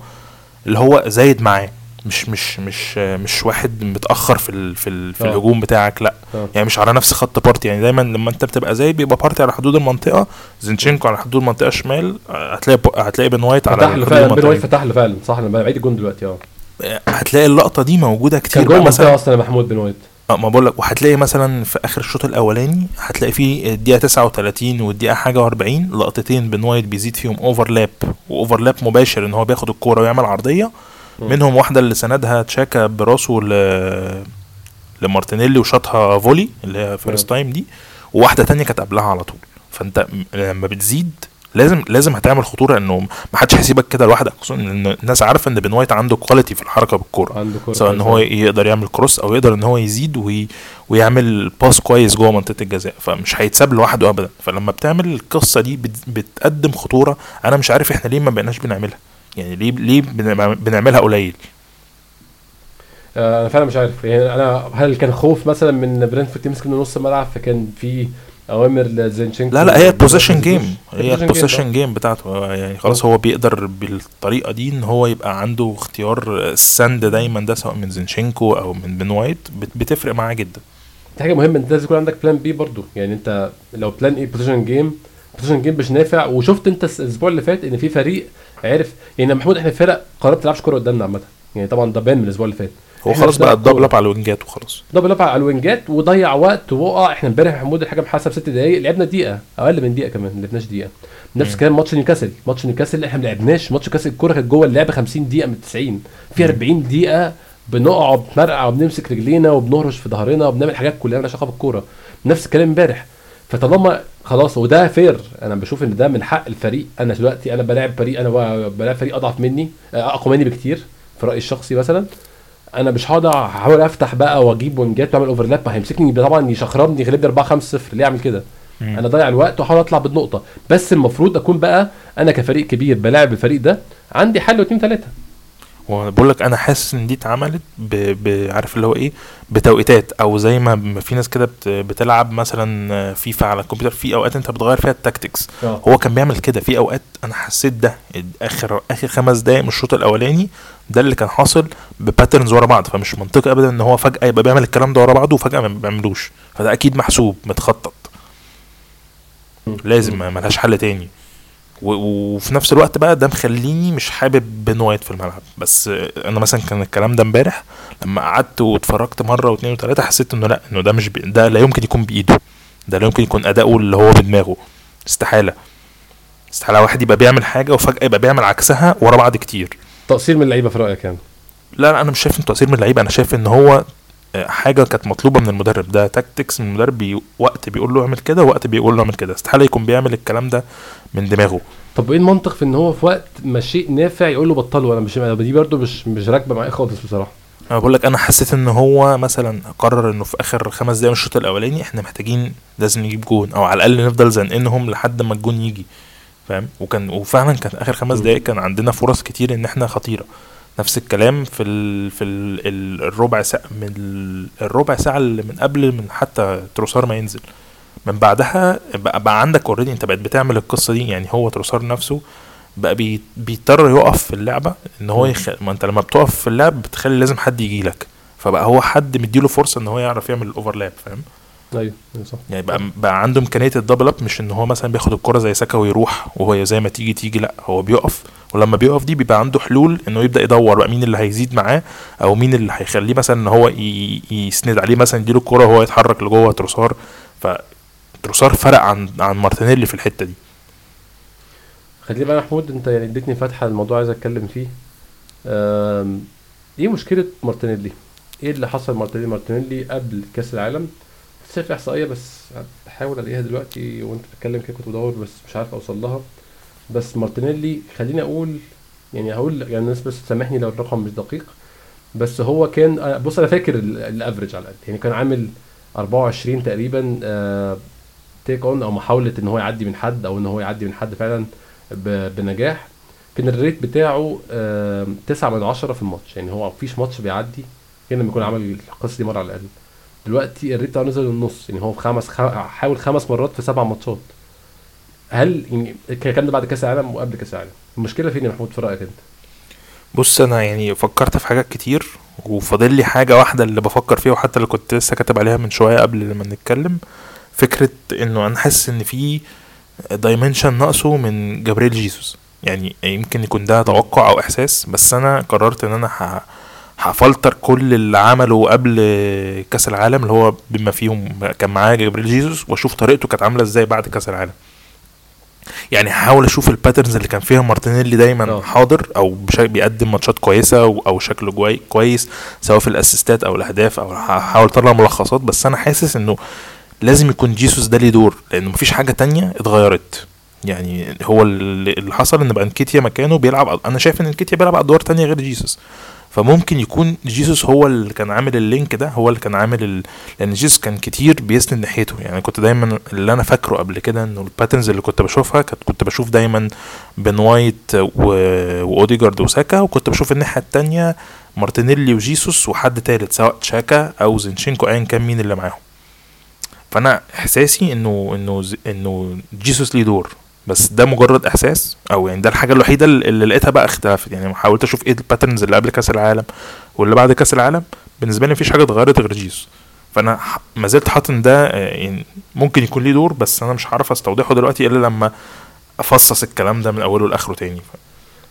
اللي هو زايد معاه. مش مش مش مش واحد متأخر في ال... في, ال... في آه. الهجوم بتاعك لا آه. يعني مش على نفس خط بارتي يعني دايما لما انت بتبقى زايد بيبقى بارتي على حدود المنطقة زينشينكو على حدود المنطقة الشمال هتلاقي. هتلاقي بن وايت على فتح له فعلا المنطقة وايت فتح له فعلا صح أنا بعيد الجون دلوقتي آه هتلاقي اللقطة دي موجودة كتير كان المنطقة مثلا أصلا يا محمود بين وايت آه ما بقول لك وهتلاقي مثلا في آخر الشوط الأولاني هتلاقي في الدقيقة 39 والدقيقة حاجة و40 لقطتين بن وايت بيزيد فيهم overlap و overlap مباشر إن هو بياخد الكورة ويعمل عرضية. منهم واحدة اللي سندها تشاكا براسه ل لمارتينيلي وشاطها volley اللي هي first time دي وواحدة تانية كانت قبلها على طول. فانت لما بتزيد لازم لازم هتعمل خطورة انه ما حدش هيسيبك كده لوحدك خصوصا إن الناس عارفة إن بن وايت عنده quality في الحركة بالكورة. سواء إن. هو يقدر يعمل cross أو يقدر إن هو يزيد وي... ويعمل pass كويس جوه منطقة الجزاء. فمش هيتساب لوحده ابدا. فلما بتعمل القصة دي بت... بتقدم خطورة أنا مش عارف إحنا ليه ما بقيناش بنعملها. يعني ليه ليه بن- بنعملها قليل؟ آه، أنا فعلا مش عارف. يعني أنا هل كان خوف مثلا من برينتفورد يمسك من نص الملعب فكان في أوامر لزينشينكو؟ لا لا هي ما بوزيشن ينفذوش؟ جيم هي البوزيشن جيم البوزيشن جيم بتاعته. يعني خلاص هو بيقدر بالطريقة دي إن هو يبقى عنده اختيار السند دايما ده سواء من زينشينكو أو من بن وايت بت- بتفرق معاه جدا. دي حاجة مهمة أنت لازم يكون عندك بلان بي برضو. يعني أنت لو بلان إيه بوزيشن جيم بوزيشن جيم مش نافع. وشفت أنت الأسبوع اللي فات إن في فريق عرف. يعني محمود إحنا فرق قررت تلعبش كورة قدامنا عامة. يعني طبعا ده بان من الأسبوع اللي فات. هو خلاص بقى الدبل. اب على الوينجات وخلاص. دبل اب على الوينجات وضيع وقت ووقع. إحنا امبارح محمود الحاجة محاسب ست دقايق. لعبنا دقيقة أقل من دقيقة كمان ما لعبناش دقيقة. نفس. الكلام ماتش نيوكاسل. ماتش نيوكاسل إحنا ما لعبناش. ماتش نيوكاسل الكورة كانت جوه اللعبة 50 دقيقة من 90 في 40 دقيقة بنقع بنرقع وبنمسك رجلينا وبنهرش في ظهرنا وبنعمل حاجات كلها مالهاش علاقة بالكورة. نفس الكلام امبارح. فطالما خلاص وده fair أنا بشوف إن ده من حق الفريق. أنا دلوقتي أنا بلاعب فريق أنا بلاعب فريق أضعف مني آه، أقوى مني بكتير في رأيي الشخصي مثلا. أنا مش هقعد أحاول أفتح بقى وأجيب wingات وأعمل overlap ما هيمسكني طبعا يشخربني يغلبني 4 5 0 ليه أعمل كده؟ أنا ضيع الوقت وأحاول أطلع بالنقطة. بس المفروض أكون بقى أنا كفريق كبير بلاعب الفريق ده عندي حل واثنين ثلاثة وبقول لك أنا حاسس إن دي اتعملت. عارف اللي هو إيه؟ بتوقيتات أو زي ما في ناس كده بت... بتلعب مثلا فيفا على الكمبيوتر في أوقات أنت بتغير فيها ال tactics. هو كان بيعمل كده في أوقات أنا حسيت ده آخر آخر خمس دقايق من الشوط الأولاني ده اللي كان حاصل ب patterns ورا بعض فمش منطقي ابدا إن هو فجأة يبقى بيعمل الكلام ده ورا بعضه وفجأة ما بيعملوش. فده أكيد محسوب متخطط. لازم ما ملهاش حل تاني. وفي نفس الوقت بقى ده مخليني مش حابب بن وايت في الملعب. بس أنا مثلا كان الكلام ده امبارح لما قعدت واتفرجت مرة واثنين وثلاثه حسيت إنه لأ إنه ده مش بي... ده لا يمكن يكون بإيده. ده لا يمكن يكون أداؤه اللي هو بدماغه. استحالة. استحالة واحد يبقى بيعمل حاجة وفجأة يبقى بيعمل عكسها ورا بعض كتير. تقصير من اللعيبة في رأيك يعني؟ لا لا أنا مش شايف إن تقصير من اللعيبة. أنا شايف إن هو حاجة كانت مطلوبة من المدرب ده tactics من المدرب بي... وقت بيقول له اعمل كده وقت بيقول له اعمل كده. استحالة يكون بيعمل الكلام ده من دماغه. طب إيه المنطق في إن هو في وقت ما الشيء نافع يقول له بطله؟ أنا مش دي برضو مش مش راكبة معايا خالص بصراحة. أنا بقول لك أنا حسيت إن هو مثلا قرر إنه في آخر خمس دقايق من الشوط الأولاني إحنا محتاجين لازم نجيب جون أو على الأقل نفضل زنقينهم لحد ما الجون يجي فاهم؟ وكان وفعلا كان آخر خمس دقايق كان عندنا فرص كتير إن إحنا خطيرة. نفس الكلام في ال في ال ال الربع ساعة من ال الربع ساعة اللي من قبل من حتى تروسار ما ينزل. من بعدها بقى, بقى عندك already انت بقيت بتعمل القصة دي يعني هو تروسار نفسه بقى بي بيضطر يقف في اللعبة إن هو يخ... ما أنت لما بتقف في اللعب بتخلي لازم حد يجي لك. فبقى هو حد مديله فرصة إن هو يعرف يعمل ال overlap فاهم؟ أيوه أيوة صح. يعني بقى بقى عنده إمكانية ال double up مش إن هو مثلا بياخد الكرة زي ساكا ويروح وهو زي ما تيجي تيجي لأ هو بيقف ولما بيقف دي بيبقى عنده حلول انه يبدأ يدور بقى مين اللي هيزيد معاه أو مين اللي هيخليه مثلا ان هو يسند عليه مثلا يديله الكرة وهو يتحرك لجوه تروسار. فتروسار فرق عن عن مارتينيلي في الحتة دي. خليني بقى محمود انت يعني اديتني فتحة الموضوع عايز اتكلم فيه. إيه مشكلة مارتينيلي؟ إيه اللي حصل مارتينيلي مارتينيلي قبل كأس العالم؟ شايف إحصائية بس بحاول ألاقيها دلوقتي وأنت بتتكلم كده كنت بدور بس مش عارف أوصل لها. بس مارتينيلي خليني أقول يعني هقول يعني الناس بس تسامحني لو الرقم مش دقيق بس هو كان بص أنا فاكر ال- ال average على الأقل يعني كان عامل 24 تقريبا take on أو محاولة إن هو يعدي من حد أو إن هو يعدي من حد فعلا بنجاح. كان ال rate بتاعه آم، تسعة من عشرة في الماتش يعني هو مفيش ماتش بيعدي كان لما يكون عمل القصة دي مرة على الأقل. دلوقتي ال rate بتاعه نزل للنص يعني هو في خمس حاول خمس مرات في سبع ماتشات. هل يعني الكلام ده بعد كاس العالم وقبل كاس العالم؟ المشكلة فين يا محمود؟ في رأيك أنت؟ بص أنا يعني فكرت في حاجات كتير وفاضل لي حاجة واحدة اللي بفكر فيها وحتى اللي كنت لسه كاتب عليها من شوية قبل لما نتكلم فكرة إنه أنا حاسس إن في dimension ناقصه من جابريل جيسوس. يعني يمكن يكون ده توقع أو إحساس بس أنا قررت إن أنا هفلتر كل اللي عمله قبل كاس العالم اللي هو بما فيهم كان معاه جابريل جيسوس وأشوف طريقته كانت عاملة إزاي بعد كاس العالم. يعني هحاول أشوف ال patterns اللي كان فيها مارتينيلي دايما آه. حاضر أو بيقدم ماتشات كويسة أو شكله جوي كويس سواء في ال assist ات أو الأهداف أو هحاول أطلع ملخصات. بس أنا حاسس إنه لازم يكون جيسوس ده ليه دور لأنه مفيش حاجة تانية اتغيرت. يعني هو اللي حصل إن بانكيتيا مكانه بيلعب أنا شايف إن انكيتيا بيلعب أدوار تانية غير جيسوس فممكن يكون جيسوس هو اللي كان عامل ال link ده هو اللي كان عامل ال... لأن جيسوس كان كتير بيسند ناحيته. يعني كنت دايما اللي أنا فاكره قبل كده إنه ال patterns اللي كنت بشوفها كنت كنت بشوف دايما بن وايت و... وأوديجارد وساكا وكنت بشوف الناحية التانية مارتينيلي وجيسوس وحد تالت سواء تشاكا أو زينشينكو ايا كان مين اللي معاهم. فأنا إحساسي انه إنه إنه جيسوس ليه دور. بس ده مجرد إحساس أو يعني ده الحاجة الوحيدة اللي لقيتها بقى اختلفت. يعني حاولت أشوف إيه ال patterns اللي قبل كأس العالم واللي بعد كأس العالم. بالنسبة لي مفيش حاجة اتغيرت غير جيسوس فأنا ما زلت حاطط إن ده آه، يعني ممكن يكون ليه دور بس أنا مش هعرف أستوضحه دلوقتي إلا لما أفصص الكلام ده من أوله لآخره تاني.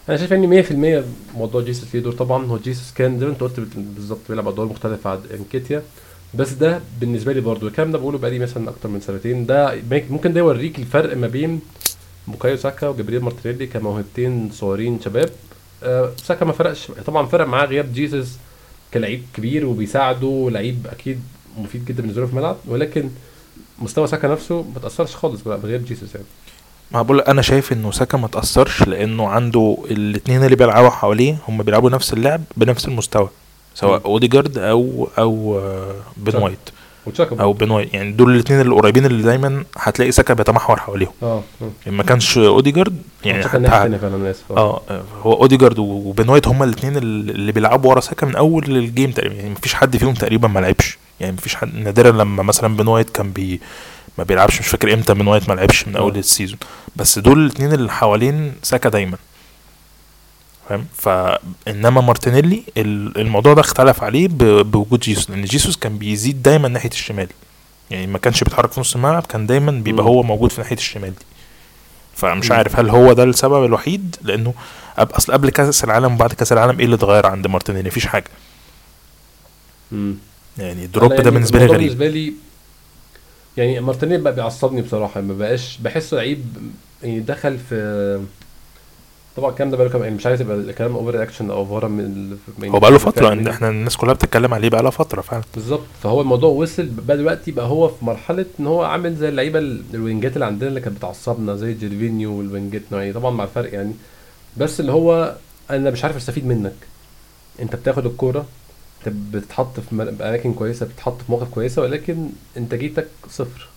أنا شايف إن 100% موضوع جيسوس ليه دور. طبعا هو جيسوس كان زي ما أنت قلت بالظبط بيلعب أدوار مختلفة عن أنكيتيا. بس ده بالنسبة لي برضو الكلام ده بقوله بقالي مثلا أكتر من سنتين. ده ممكن ده يوريك الفرق ما بين بوكايو ساكا وجبريل مارتينيلي كموهبتين صغيرين شباب آه ساكا ما فرقش طبعا فرق معاه غياب جيسوس كلاعب كبير وبيساعده لعيب أكيد مفيد جدا بالنسبة له في الملعب ولكن مستوى ساكا نفسه ما تأثرش خالص بغياب جيسوس يعني ما بقول أنا شايف إنه ساكا ما تأثرش لأنه عنده الاثنين اللي بيلعبوا حواليه هم بيلعبوا نفس اللعب بنفس المستوى سواء. أوديجارد أو أو آه، بن. وايت وتشاكا أو بن وايت يعني دول الاثنين القريبين اللي دايما هتلاقي ساكا بيتمحور حواليهم. آه. ما كانش أوديجارد يعني حتى الناحيه ه- الثانية فعلا أنا آسف. آه هو أوديجارد وبن وايت هما الاثنين اللي بيلعبوا ورا ساكا من أول ال game تقريبا. يعني مفيش حد فيهم تقريبا ما لعبش. يعني مفيش حد نادرا لما مثلا بن وايت كان بي ما بيلعبش مش فاكر إمتى بن وايت ما لعبش من أول آه. ال season. بس دول الاثنين اللي حوالين ساكا دايما. فاهم فانما مارتينيلي ال- الموضوع ده اختلف عليه بوجود جيسوس لأن جيسوس كان بيزيد دايما ناحية الشمال يعني ما كانش بيتحرك في نص الملعب كان دايما بيبقى. هو موجود في ناحية الشمال دي فمش. عارف هل هو ده السبب الوحيد لأنه أصل قبل كأس العالم وبعد كأس العالم إيه اللي اتغير عند مارتينيلي مفيش حاجة. يعني ال drop ده يعني بالنسبة لي غريب بالنسبة لي يعني مارتينيلي بقى بيعصبني بصراحة ما بقاش بحسه لعيب يعني دخل في طبعا الكلام ده بقاله يعني مش عايز يبقى الكلام over action أو اوفر من هو بقاله فترة. إن إحنا الناس كلها بتتكلم عليه بقالها فترة فعلا. بالظبط. فهو الموضوع وصل بقى دلوقتي بقى هو في مرحلة إن هو عامل زي اللعيبة ال- ال wing ات اللي عندنا اللي كانت بتعصبنا زي جيرفينيو وال wing ات يعني طبعا مع الفرق يعني. بس اللي هو أنا مش عارف أستفيد منك. أنت بتاخد الكورة أنت بتتحط في اماكن كويسة بتتحط في مواقف كويسة ولكن انتاجيتك صفر.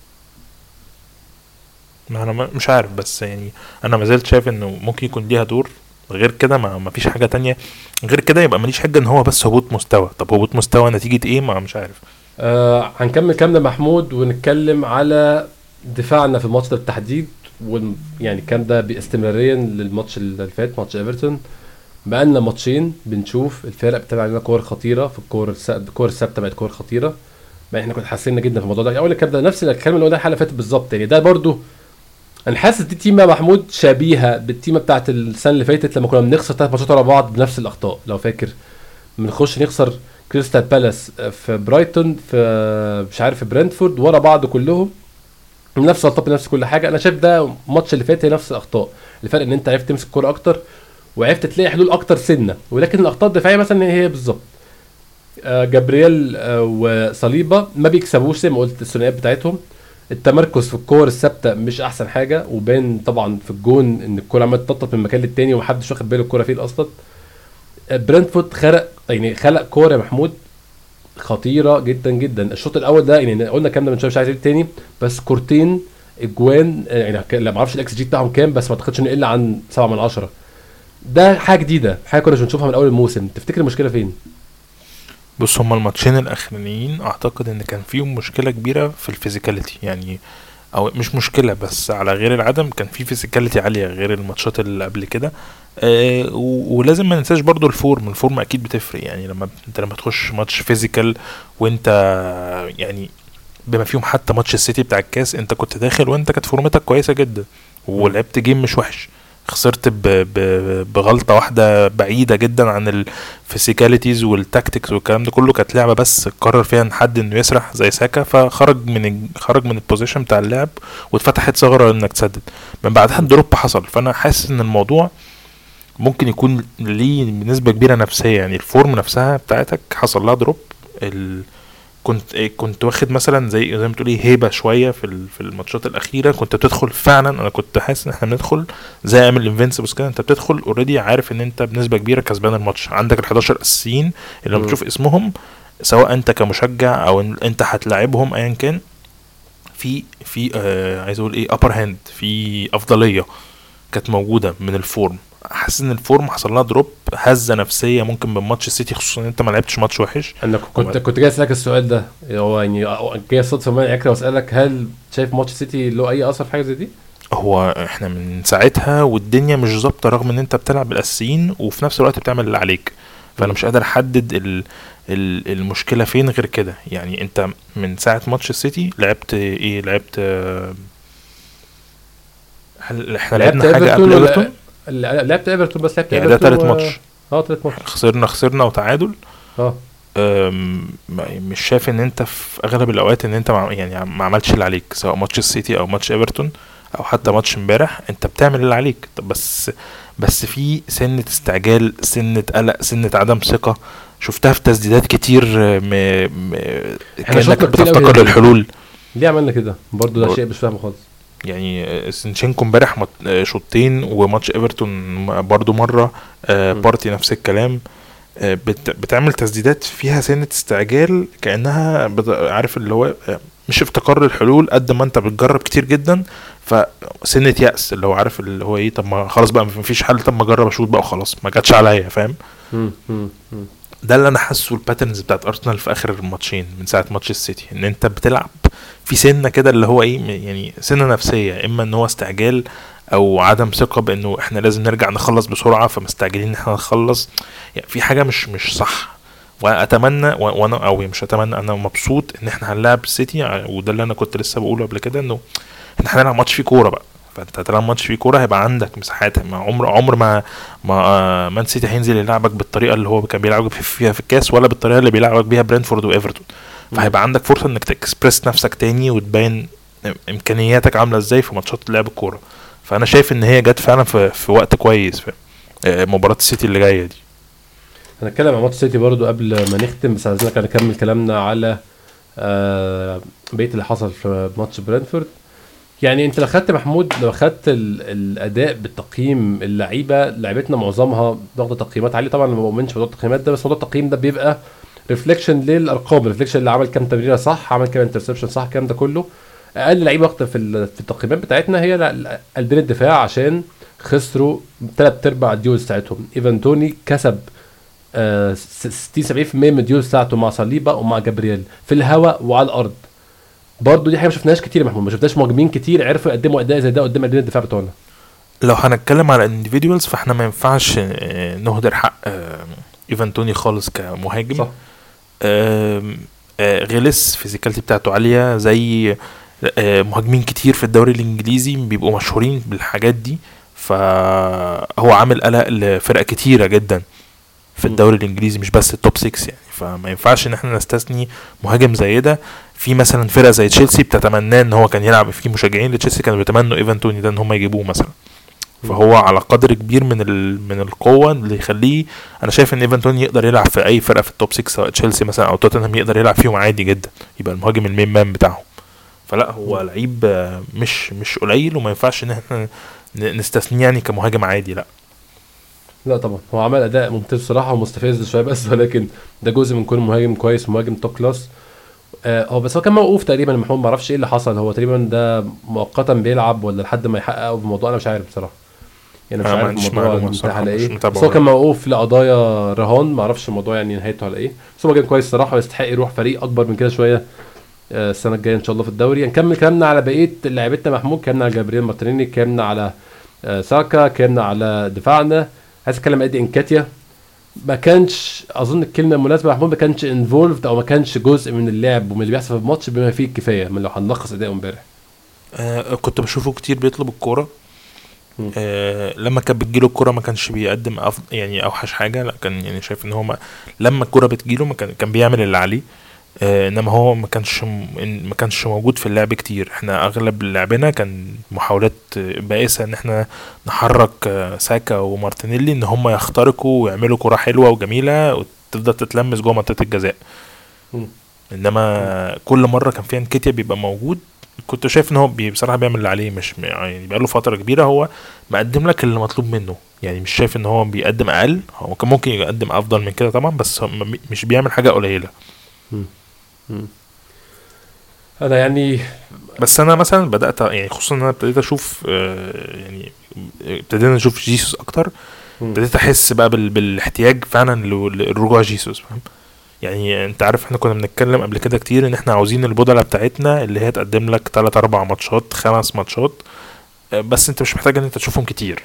ما أنا ما- مش عارف بس يعني أنا ما زلت شايف إنه ممكن يكون ليها دور. غير كده ما ما فيش حاجة تانية. غير كده يبقى ماليش حاجة إن هو بس هبوط مستوى. طب هبوط مستوى نتيجة إيه؟ ما مش عارف. آه هنكمل كلامنا محمود ونتكلم على دفاعنا في الماتش ده بالتحديد يعني الكلام ده باستمرارية للماتش اللي فات ماتش إيفرتون. بقالنا ماتشين بنشوف الفرق بتلعب علينا كور خطيرة في الكور الكور الثابتة بقت كور خطيرة. بقى إحنا كنا حاسين جدا في الموضوع ده. اول الكلام ده نفس الكلام اللي قلناه الحلقة اللي فاتت بالظبط. يعني ده برضو أنا حاسس دي تيمة محمود شبيهة بالتيمة بتاعت السنة اللي فاتت لما كنا بنخسر ثلاث ماتشات ورا بعض بنفس الأخطاء لو فاكر. بنخش نخسر كريستال بالاس في برايتون في مش عارف في برنتفورد ورا بعض كلهم. نفس الغلطات بنفس كل حاجة. أنا شايف ده الماتش اللي فات هي نفس الأخطاء. الفرق إن أنت عرفت تمسك الكورة أكتر وعرفت تلاقي حلول أكتر سنة. ولكن الأخطاء الدفاعية مثلا هي بالظبط. آه، جابرييل آه، وصليبة ما بيكسبوش زي ما قلت الثنائيات بتاعتهم. التمركز في الكور الثابتة مش أحسن حاجة وبان طبعا في الجون إن الكورة عمالة تنطط من مكان للتاني ومحدش واخد باله الكورة فين أصلا. برنتفورد خلق يعني خلق كورة يا محمود خطيرة جدا جدا. الشوط الأول ده يعني قلنا الكلام ده من شوية مش عايز تاني بس كورتين إجوان يعني لا ما أعرفش الإكس جي بتاعهم كام بس ما أعتقدش إنه إلا عن 7 من 10 ده حاجة جديدة حاجة كنا مش بنشوفها من أول الموسم. تفتكر المشكلة فين؟ بص هما الماتشين الأخرانيين أعتقد إن كان فيهم مشكلة كبيرة في ال physicality يعني أو مش مشكلة بس على غير العادة كان في physicality عالية غير الماتشات اللي قبل كده. آه ولازم ما ننساش برضو ال form ال form أكيد بتفرق يعني لما أنت لما تخش ماتش physical وأنت يعني بما فيهم حتى ماتش السيتي بتاع الكاس أنت كنت داخل وأنت كانت form تك كويسة جدا ولعبت game مش وحش. خسرت. بغلطة واحدة بعيدة جدا عن ال physicalities وال tactics والكلام ده كله. كانت لعبة بس قرر فيها إن حد إنه يسرح زي ساكا فخرج من خرج من ال position بتاع اللعب واتفتحت ثغرة إنك تسدد. من بعدها ال drop حصل. فأنا حاسس إن الموضوع ممكن يكون ليه بنسبة كبيرة نفسية. يعني ال form نفسها بتاعتك حصل لها drop ال... كنت إيه، كنت واخد مثلا زي زي ما تقولي هيبة شوية في في الماتشات الأخيرة. كنت بتدخل فعلا أنا كنت حاسس إن إحنا بندخل زي أيام ال Invincibles كده. أنت بتدخل already عارف إن أنت بنسبة كبيرة كسبان الماتش. عندك ال 11 اساسيين اللي. بتشوف اسمهم سواء أنت كمشجع أو أنت هتلاعبهم ايا كان في في آه عايز أقول إيه upper hand في أفضلية كانت موجودة من ال form حاسس إن ال form حصل لها drop هزة نفسية ممكن من ماتش السيتي خصوصا إن أنت ما لعبتش ماتش وحش. أنا كنت كنت جاي أسألك السؤال ده. هو يعني جاي صدفة ما اكره وأسألك هل شايف ماتش سيتي له أي أثر في حاجة زي دي؟ هو إحنا من ساعتها والدنيا مش ظابطة رغم إن أنت بتلعب بالاساسيين وفي نفس الوقت بتعمل اللي عليك. فأنا. مش قادر أحدد ال ال المشكلة فين غير كده. يعني أنت من ساعة ماتش السيتي لعبت إيه؟ لعبت هل إحنا لعبنا حاجة قبل ايفرتون لعبت ايفرتون بس لعبت يعني ده و- ماتش. آه تالت ماتش. خسرنا خسرنا وتعادل. آه. مش شايف إن أنت في أغلب الأوقات إن أنت يعني ما عملتش اللي عليك سواء ماتش السيتي أو ماتش ايفرتون أو حتى ماتش امبارح أنت بتعمل اللي عليك. طب بس بس في سنة استعجال سنة قلق سنة عدم ثقة. شفتها في تسديدات كتير م... م... أوي بتفتكر يعني. الحلول ليه عملنا كده؟ برضه ده شيء مش فاهمه خالص. يعني زينتشينكو امبارح مت- شوطين وماتش إيفرتون برضو مرة آه،. بارتي نفس الكلام آه، بت- بتعمل تسديدات فيها سنة استعجال كأنها بت- عارف اللي هو آه، مش افتكار الحلول قد ما انت بتجرب كتير جدا فسنة يأس اللي هو عارف اللي هو إيه طب ما خلاص بقى مفيش حل طب ما أجرب أشوط بقى وخلاص ما جاتش عليا فاهم. ده اللي أنا حاسه ال patterns بتاعت ارسنال في آخر الماتشين من ساعة ماتش السيتي. إن أنت بتلعب في سنة كده اللي هو إيه يعني سنة نفسية إما إن هو استعجال أو عدم ثقة بإنه إحنا لازم نرجع نخلص بسرعة فمستعجلين إن إحنا نخلص. يعني في حاجة مش مش صح. وأتمنى وأنا أو مش أتمنى أنا مبسوط إن إحنا هنلاعب السيتي وده اللي أنا كنت لسه بقوله قبل كده إنه إحنا هنلعب ماتش فيه كورة بقى. فانت هتلعب ماتش فيه كورة هيبقى عندك مساحات. ما عمر عمر ما ما آه، مان سيتي هينزل يلعبك بالطريقة اللي هو كان بيلعبك في- فيها في الكاس ولا بالطريقة اللي بيلعبك بيها برينفورد وإيفرتون. فهيبقى عندك فرصة إنك تكسبرس نفسك تاني وتبين إمكانياتك عاملة إزاي في ماتشات لعب الكورة. فأنا شايف إن هي جت فعلا في, في وقت كويس في آه، مباراة السيتي اللي جاية دي. هنتكلم عن ماتش سيتي برضو قبل ما نختم بس عايزينك نكمل كلامنا على آه بقية اللي حصل في ماتش برينفورد يعني انت لو خدت محمود لو خدت ال- الأداء بالتقييم اللعيبة لعيبتنا معظمها واخده تقييمات عالية. طبعا ما بؤمنش بموضوع التقييمات ده بس موضوع التقييم ده بيبقى reflection للأرقام reflection اللي عمل كام تمريرة صح عمل كام interception صح الكلام ده كله. أقل لعيبة واخدة في في التقييمات بتاعتنا هي قلبين الدفاع عشان خسروا ثلاث أرباع ال duels بتاعتهم. ايفان توني كسب آه، س- 60 70% من ال duels بتاعته مع صليبا ومع جابرييل. في الهواء وعلى الأرض. برضه دي حاجة ما شفناهاش كتير يا محمود. ما شفناش مهاجمين كتير عرفوا يقدموا أداء زي ده قدام قلبين الدفاع بتوعنا. لو هنتكلم على individuals فإحنا ما ينفعش آه، نهدر حق آه، ايفان توني خالص كمهاجم. صح. آه، غلس physicality بتاعته عالية زي مهاجمين كتير في الدوري الإنجليزي بيبقوا مشهورين بالحاجات دي. فهو عامل قلق لفرق كتيرة جدا. في. الدوري الإنجليزي مش بس ال top 6 يعني فما ينفعش إن إحنا نستثني مهاجم زي ده في مثلا فرقة زي تشيلسي بتتمناه إن هو كان يلعب في مشجعين لتشيلسي كانوا بيتمنوا ايفان توني ده إن هم يجيبوه مثلا فهو على قدر كبير من. من القوة اللي يخليه أنا شايف إن ايفان توني يقدر يلعب في أي فرقة في ال top 6 سواء تشيلسي مثلا أو توتنهام يقدر يلعب فيهم عادي جدا يبقى المهاجم ال main man بتاعهم فلا هو لعيب مش مش قليل وما ينفعش إن إحنا نستثنيه يعني كمهاجم عادي لا لا طبعا. هو عمل أداء ممتاز بصراحة ومستفز شوية بس ولكن ده جزء من كون مهاجم كويس مهاجم توب كلاس هو بس هو كان موقوف تقريبا محمود ما أعرفش إيه اللي حصل. هو تقريبا ده مؤقتا بيلعب ولا لحد ما يحقق الموضوع؟ أنا مش عارف بصراحة. يعني مش عارف الموضوع انتهى على إيه. بس هو كان ولا. موقوف لقضايا رهان. ما أعرفش الموضوع يعني نهايته على إيه. بس هو مهاجم كويس صراحة ويستحق يروح فريق أكبر من كده شوية آه، السنة الجاية إن شاء الله في الدوري. نكمل كلامنا على بقية لعيبتنا محمود. كلامنا على جابرييل مارتينيلي. كلامنا على آه، ساكا. كلامنا على دفاعنا. عايز اتكلم عن ايدي انكاتيا ما كانش أظن الكلمة المناسبة محمود ما كانش انفولفد أو ما كانش جزء من اللعب ومن اللي بيحصل في الماتش بما فيه الكفاية من لو هنلخص اداؤه امبارح. آه كنت بشوفه كتير بيطلب الكورة. آه لما كانت بتجيله الكورة ما كانش بيقدم يعني أوحش حاجة لا كان يعني شايف إن هو ما لما الكورة بتجيله ما كان كان بيعمل اللي عليه. إنما هو ما كانش ما كانش موجود في اللعب كتير. إحنا أغلب لعبنا كان محاولات آه، بائسة إن إحنا نحرك آه، ساكا ومارتينيلي إن هم يخترقوا ويعملوا كوره حلوة وجميلة وتفضل تتلمس جوه منطقة الجزاء. إنما كل مرة كان فيها انكيتيا بيبقى موجود. كنت شايف إن هو بصراحة بيعمل اللي عليه مش يعني بقاله فترة كبيرة هو مقدم لك اللي مطلوب منه. يعني مش شايف إن هو بيقدم أقل. هو كان ممكن يقدم أفضل من كده طبعا بس مش بيعمل حاجة قليلة. أنا يعني بس أنا مثلا بدأت يعني خصوصا إن أنا ابتديت أشوف آه، يعني ابتدينا نشوف جيسوس أكتر. ابتديت أحس بقى بال... بالاحتياج فعلا للرجوع جيسوس فاهم؟ يعني أنت عارف إحنا كنا بنتكلم قبل كده كتير إن إحنا عاوزين البودلة بتاعتنا اللي هي تقدم لك 3 4 ماتشات خمس ماتشات آه، بس أنت مش محتاج إن أنت تشوفهم كتير.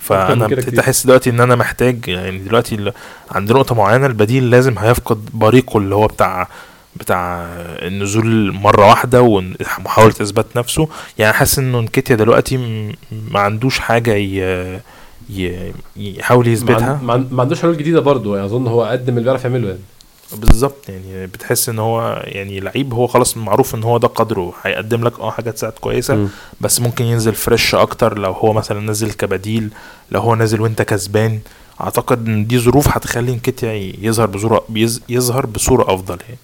فأنا ابتديت. احس دلوقتي إن أنا محتاج يعني دلوقتي عند نقطة معينة البديل لازم هيفقد بريقه اللي هو بتاع بتاع النزول مرة واحدة ومحاوله إثبات نفسه. يعني حاسس إنه نكيتيا دلوقتي ما عندوش حاجة ي... يحاول يثبتها. عن- ما, عن- ما عندوش حلول جديدة برضه يعني أظن هو قدم اللي بيعرف يعمله يعني. بالظبط يعني بتحس إن هو يعني لعيب هو خلاص معروف إن هو ده قدره هيقدم لك آه حاجات ساعات كويسة مم. بس ممكن ينزل fresh أكتر لو هو مثلا نزل كبديل لو هو نازل وأنت كسبان. أعتقد إن دي ظروف هتخلي إنكيتيا يظهر بصورة يظهر بصورة أفضل يعني.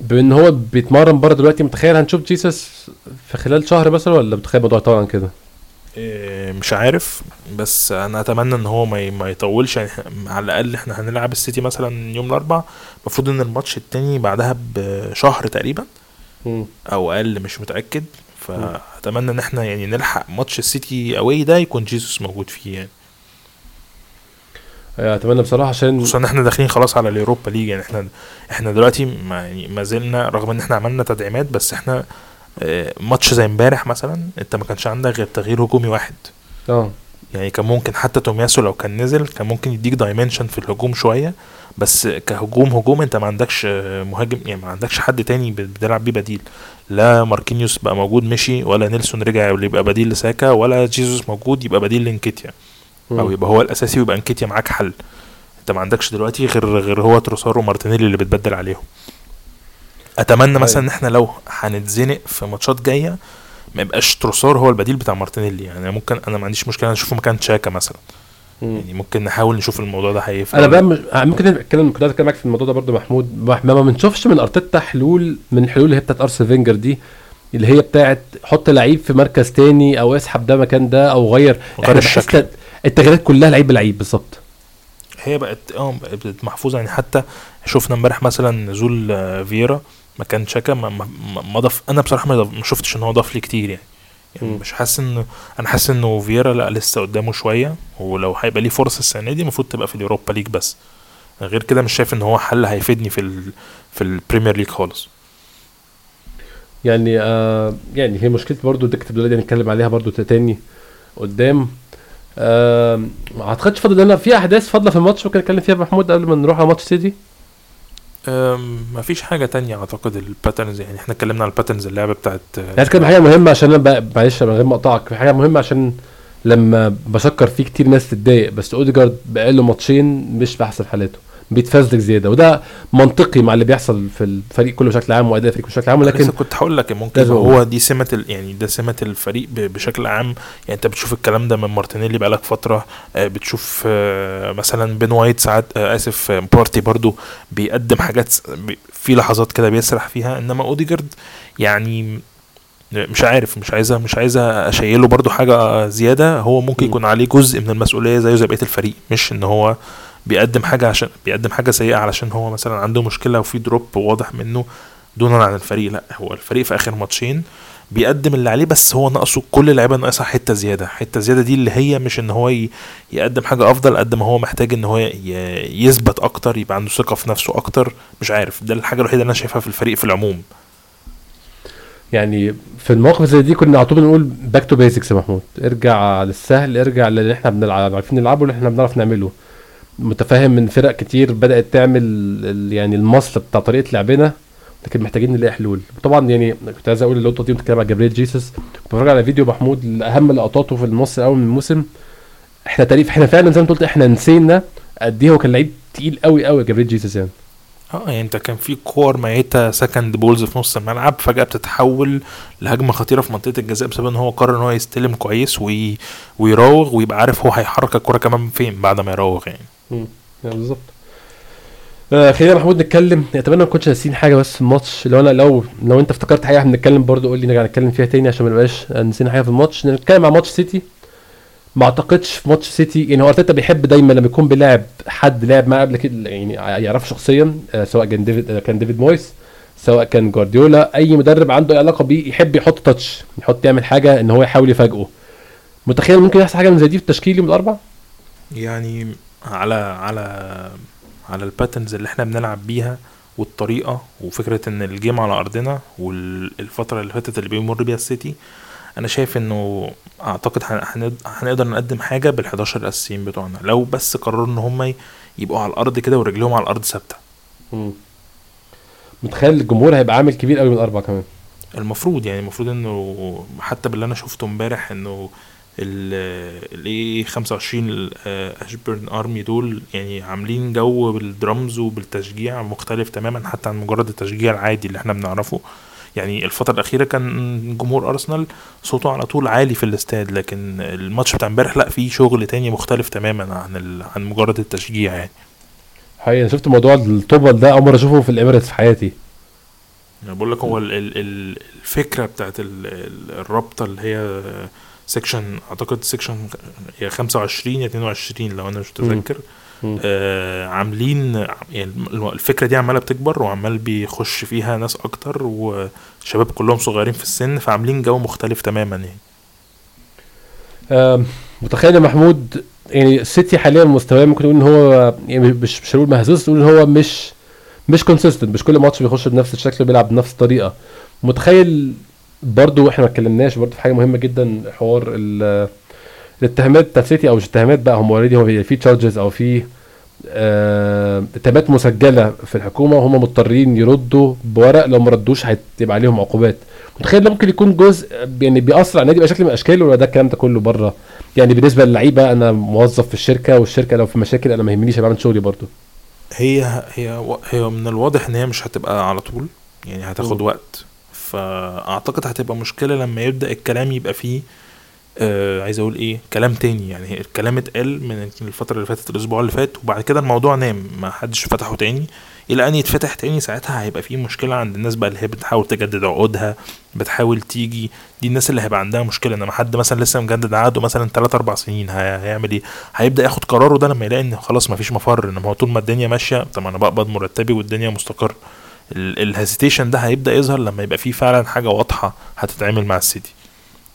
بما إن هو بيتمرن بره دلوقتي متخيل هنشوف جيسس في خلال شهر مثلا ولا متخيل الموضوع طبعا كده؟ مش عارف. بس أنا أتمنى إن هو ما يطولش. يعني على الأقل إحنا هنلعب السيتي مثلا يوم الأربعاء. المفروض إن الماتش التاني بعدها بشهر تقريبا. أو أقل مش متأكد. فأتمنى إن إحنا يعني نلحق ماتش السيتي away ده يكون جيسوس موجود فيه يعني. آه، أتمنى بصراحة عشان خصوصا إن إحنا داخلين خلاص على اليوروبا ليج. يعني إحنا إحنا دلوقتي ما يعني ما زلنا رغم إن إحنا عملنا تدعيمات بس إحنا ماتش زي امبارح مثلا انت ما كانش عندك غير تغيير هجومي واحد. آه. يعني كان ممكن حتى تومياسو لو كان نزل كان ممكن يديك dimension في الهجوم شوية بس كهجوم هجوم انت ما عندكش آه، مهاجم يعني ما عندكش حد تاني بتلعب بيه بديل. لا ماركينيوس بقى موجود مشي ولا نيلسون رجع يبقى بديل لساكا ولا جيسوس موجود يبقى بديل لإنكيتيا. أو. يبقى هو الأساسي ويبقى إنكيتيا معاك حل. انت ما عندكش دلوقتي غير غير هو تروسار ومارتينيلي اللي بتبدل عليهم. أتمنى مثلا إن إحنا لو هنتزنق في ماتشات جاية ما يبقاش تروسار هو البديل بتاع مارتينيلي. يعني ممكن أنا ما عنديش مشكلة نشوفه مكان تشاكا مثلا. مم. يعني ممكن نحاول نشوف الموضوع ده هيفرق. أنا بقى مش... ممكن أتكلم كنت أتكلم معاك في الموضوع ده برضه محمود. ما ما بنشوفش من أرتيتا حلول من الحلول اللي هي بتاعت ارسنال فينجر دي اللي هي بتاعت حط لعيب في مركز تاني أو اسحب ده مكان ده أو غير. غير الشكل. الت- التغييرات كلها لعيب بلعيب بالظبط. هي بقت آه بقت محفوظة. يعني حتى شفنا امبارح مثلا نزول آه، فييرا. مكان شاكا ما, ما, ما- ما ضاف أنا بصراحة ما ما شفتش إن هو ضاف لي كتير يعني. يعني. مش حاسس ان أنا حاسس إنه فييرا لأ لسه قدامه شوية. ولو هيبقى ليه فرصة السنة دي المفروض تبقى في اليوروبا ليج بس. غير كده مش شايف إن هو حل هيفيدني في ال في البريمير ليج خالص. يعني آه يعني هي مشكلة برضه دكه الولاد دي هنتكلم عليها برضه تاني قدام. آه ما أعتقدش فاضل لنا في أحداث فاضلة في الماتش؟ ممكن نتكلم فيها محمود قبل ما نروح على ماتش سيتي؟ ما فيش حاجة تانية أعتقد ال patterns يعني إحنا اتكلمنا على ال patterns اللعبة بتاعت عايز أتكلم عن حاجة مهمة عشان أنا معلش من غير ما اقطعك في حاجة مهمة عشان لما بشكر فيه كتير ناس تتضايق بس اوديجارد بقاله ماتشين مش في أحسن حالاته. بيتفذلك زيادة وده منطقي مع اللي بيحصل في الفريق كله بشكل عام وأداء الفريق بشكل عام ولكن كنت هقول لك ممكن هو دي سمة. يعني ده سمة الفريق. بشكل عام يعني أنت بتشوف الكلام ده من مارتينيلي بقالك فترة آه، بتشوف آه، مثلا بين وايت ساعات آه، آسف بارتي برضو بيقدم حاجات في لحظات كده بيسرح فيها إنما أوديجارد يعني مش عارف مش عايزة مش عايزة أشيله برضو حاجة زيادة هو ممكن. يكون عليه جزء من المسؤولية زيه زي بقية الفريق مش إن هو بيقدم حاجة عشان بيقدم حاجة سيئة علشان هو مثلا عنده مشكلة وفي drop واضح منه دونا عن الفريق. لا هو الفريق في آخر ماتشين بيقدم اللي عليه بس هو ناقصه كل اللعيبة ناقصها حتة زيادة. حتة زيادة دي اللي هي مش إن هو يقدم حاجة أفضل قد ما هو محتاج إن هو يثبت أكتر يبقى عنده ثقة في نفسه أكتر. مش عارف ده الحاجة الوحيدة اللي أنا شايفها في الفريق في العموم. يعني في المواقف زي دي كنا على طول بنقول back to basics يا محمود. ارجع للسهل ارجع للي إحنا بنلعب عارفين نلعبه اللي إحنا بنعرف نعمله. متفهم من فرق كتير بدأت تعمل يعني المصل بتاع طريقة لعبنا لكن محتاجين نلاقي حلول. طبعا يعني كنت عايز أقول اللقطة دي بتتكلم على جابريل جيسوس. كنت بتفرج على فيديو محمود لأهم لقطاته في النص الأول من الموسم. إحنا تقريبا إحنا فعلا زي ما قلت إحنا نسينا قد إيه هو كان لعيب تقيل قوي قوي جابريل جيسوس يعني. آه يعني أنت كان في كور ميتة second balls في نص الملعب فجأة بتتحول لهجمة خطيرة في منطقة الجزاء بسبب إن هو قرر إن هو يستلم كويس وي... ويراوغ ويبقى عارف هو هيحرك الكرة كمان فين بعد ما يراوغ يعني. مم. يعني بالظبط. آه خلينا محمود نتكلم. اتمنى ما نكونش ناسيين حاجة بس في الماتش لو أنا لو لو أنت افتكرت حاجة إحنا بنتكلم برضو قول لي نرجع نتكلم فيها تاني عشان ما نبقاش نسينا حاجة في الماتش. نتكلم عن ماتش سيتي. ما أعتقدش في ماتش سيتي يعني هو أرتيتا بيحب دايما لما يكون بيلاعب حد لعب معاه قبل كده يعني يعرفه شخصيا آه سواء كان ديفيد آه كان ديفيد مويس سواء كان جوارديولا. أي مدرب عنده أي علاقة بيه يحب يحط touch يحط يعمل حاجة إن هو يحاول يفاجئه. متخيل ممكن يحصل حاجة من زي دي في التشكيل يوم الأربعاء؟ يعني على على على ال patterns اللي إحنا بنلعب بيها والطريقة وفكرة إن ال game على أرضنا والفترة اللي فاتت اللي بيمر بيها السيتي أنا شايف إنه أعتقد هنقدر نقدم حاجة بال11 الاساسيين بتوعنا. لو بس قرروا إن هم يبقوا على الأرض كده ورجلهم على الأرض ثابتة. متخيل الجمهور هيبقى عامل كبير قوي من الأربعة كمان. المفروض يعني المفروض إنه حتى باللي أنا شفته امبارح إنه ال A 25 Ashburton Army دول يعني عاملين جو بالدرامز وبالتشجيع مختلف تماما حتى عن مجرد التشجيع العادي اللي إحنا بنعرفه. يعني الفترة الأخيرة كان جمهور أرسنال صوته على طول عالي في الاستاد لكن الماتش بتاع امبارح لا فيه شغل تاني مختلف تماما عن عن مجرد التشجيع يعني. حقيقة أنا شفت موضوع الطبول ده أول مرة أشوفه في ال Emirates في حياتي. أنا بقول لك هو ال ال الفكرة بتاعت الرابطة اللي هي section أعتقد section يا 25 يا 22 لو أنا مش متذكر. آه عاملين يعني الفكرة دي عمالة بتكبر وعمال بيخش فيها ناس أكتر وشباب كلهم صغيرين في السن فعاملين جو مختلف تماما يعني. آه متخيل يا محمود يعني السيتي حاليا مستواه ممكن نقول إن هو يعني مش مش هنقول مهزوز نقول إن هو مش مش consistent مش كل ماتش بيخش بنفس الشكل وبيلعب بنفس الطريقة متخيل برضو إحنا ما اتكلمناش برضو في حاجة مهمة جدا حوار الاتهامات بتاعت سيتي أو مش اتهامات بقى هم already هو في charges أو في اتهامات مسجلة في الحكومة وهم مضطرين يردوا بورق لو ما ردوش هيبقى عليهم عقوبات. متخيل ده ممكن يكون جزء يعني بيأثر على النادي بشكل من الأشكال ولا ده الكلام ده كله بره؟ يعني بالنسبة للعيبة أنا موظف في الشركة والشركة لو في مشاكل أنا ما يهمنيش بعمل شغلي برضو. هي هي هي من الواضح إن هي مش هتبقى على طول يعني هتاخد م. وقت. فأعتقد هتبقى مشكلة لما يبدأ الكلام يبقى فيه آه عايز أقول إيه كلام تاني. يعني الكلام اتقال من الفترة اللي فاتت الأسبوع اللي فات وبعد كده الموضوع نام ما حدش فتحه تاني. إلى أن يتفتح تاني ساعتها هيبقى في مشكلة عند الناس بقى اللي هي بتحاول تجدد عقودها بتحاول تيجي. دي الناس اللي هيبقى عندها مشكلة إنما حد مثلا لسه مجدد عقده مثلا 3 4 سنين هيعمل إيه؟ هيبدأ ياخد قراره ده لما يلاقي إن خلاص ما فيش مفر إنما هو طول ما الدنيا ماشية طب أنا بقبض مرتبي والدنيا مستقر ال hesitation ده هيبدأ يظهر لما يبقى في فعلا حاجة واضحة هتتعمل مع السيتي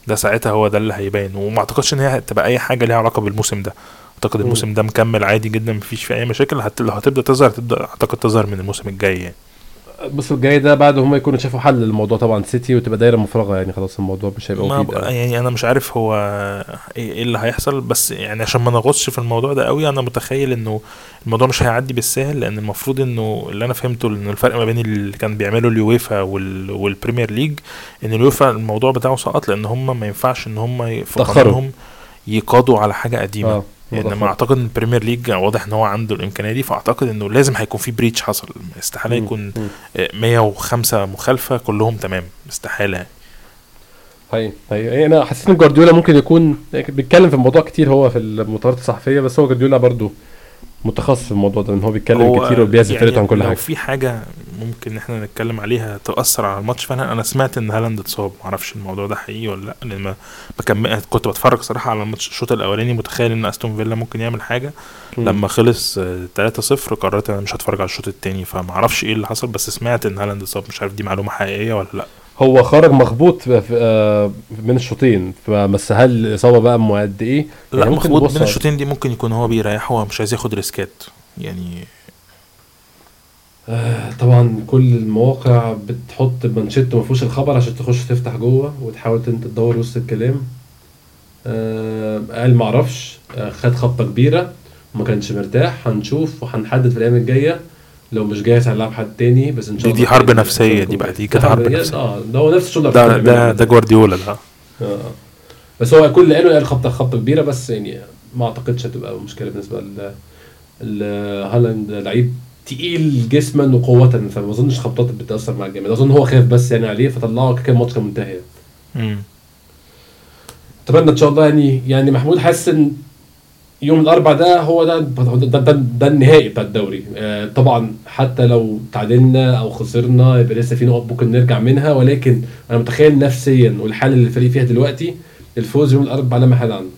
ده ساعتها هو ده اللي هيبان. وما أعتقدش إن هي هتبقى أي حاجة ليها علاقة بالموسم ده. أعتقد الموسم ده مكمل عادي جدا مفيش فيه أي مشاكل. حتى لو هتبدأ تظهر تبدأ أعتقد تظهر من الموسم الجاي يعني. بص الجاي ده بعد هم يكونوا شافوا حل للموضوع. طبعا سيتي وتبقى دايرة مفرغة يعني. خلاص الموضوع مش هيبقى مفيد يعني أنا مش عارف هو إيه اللي هيحصل. بس يعني عشان ما نغوصش في الموضوع ده قوي أنا متخيل إنه الموضوع مش هيعدي بالسهل. لأن المفروض إنه اللي أنا فهمته إن الفرق ما بين اللي كان بيعمله اليويفا وال... وال Premier League إن اليويفا الموضوع بتاعه سقط لأن هم ما ينفعش إن هم في قانونهم يقاضوا على حاجة قديمة. آه. انما أعتقد إن ال Premier League واضح إن هو عنده الإمكانية دي فأعتقد إنه لازم هيكون في breach حصل. استحالة يكون 105 مخالفة كلهم تمام. استحالة هي هي أنا حسيت إن جوارديولا ممكن يكون بيتكلم في الموضوع كتير هو في المؤتمرات الصحفية بس هو جوارديولا برضه متخصص في الموضوع ده ان هو بيتكلم هو كتير وبيعزف يعني عن كل حاجة. في حاجة ممكن إحنا نتكلم عليها تأثر على الماتش فأنا أنا سمعت إن هالاند اتصاب. معرفش الموضوع ده حقيقي ولا لأ لأن ما بكمل كنت بتفرج صراحة على الماتش الشوط الأولاني متخيل إن أستون فيلا ممكن يعمل حاجة. م. لما خلص 3-0 قررت أنا مش هتفرج على الشوط الثاني فما أعرفش إيه اللي حصل بس سمعت إن هالاند اتصاب. مش عارف دي معلومة حقيقية ولا لأ. هو خرج مخبوط من الشوطين فبس هل الاصابه بقى قد إيه؟ لا يعني مخبوط من الشوطين دي ممكن يكون هو بيريح هو مش عايز ياخد ريسكات. يعني آه طبعا كل المواقع بتحط مانشيت ما فيهوش الخبر عشان تخش تفتح جوه وتحاول انت تدور وسط الكلام. آه قال معرفش آه خد خبطه كبيرة وما كانش مرتاح هنشوف وهنحدد في الأيام الجاية. لو مش جاهز هنلعب حد تاني بس إن شاء الله دي, دي حرب نفسية دي بقى دي كانت حرب نفسية. آه ده هو نفس الشغل ده ده, ده جوارديولا ده. آه بس هو كل اللي قاله قال خبطه خبطة كبيرة بس يعني ما أعتقدش هتبقى مشكلة بالنسبة ل هالاند. لعيب تقيل جسما وقوة فما أظنش خبطات بتأثر مع الجامد أظن هو خاف بس يعني عليه فطلعه كده الماتش كان منتهي. امم أتمنى إن شاء الله يعني يعني محمود حاسس إن يوم الاربع ده هو ده ده, ده, ده النهائي بتاع الدوري. آه طبعا حتى لو تعادلنا أو خسرنا يبقى لسه في نقط ممكن نرجع منها. ولكن أنا متخيل نفسيا والحالة اللي الفريق فيها دلوقتي الفوز يوم الاربع لا محل عنه.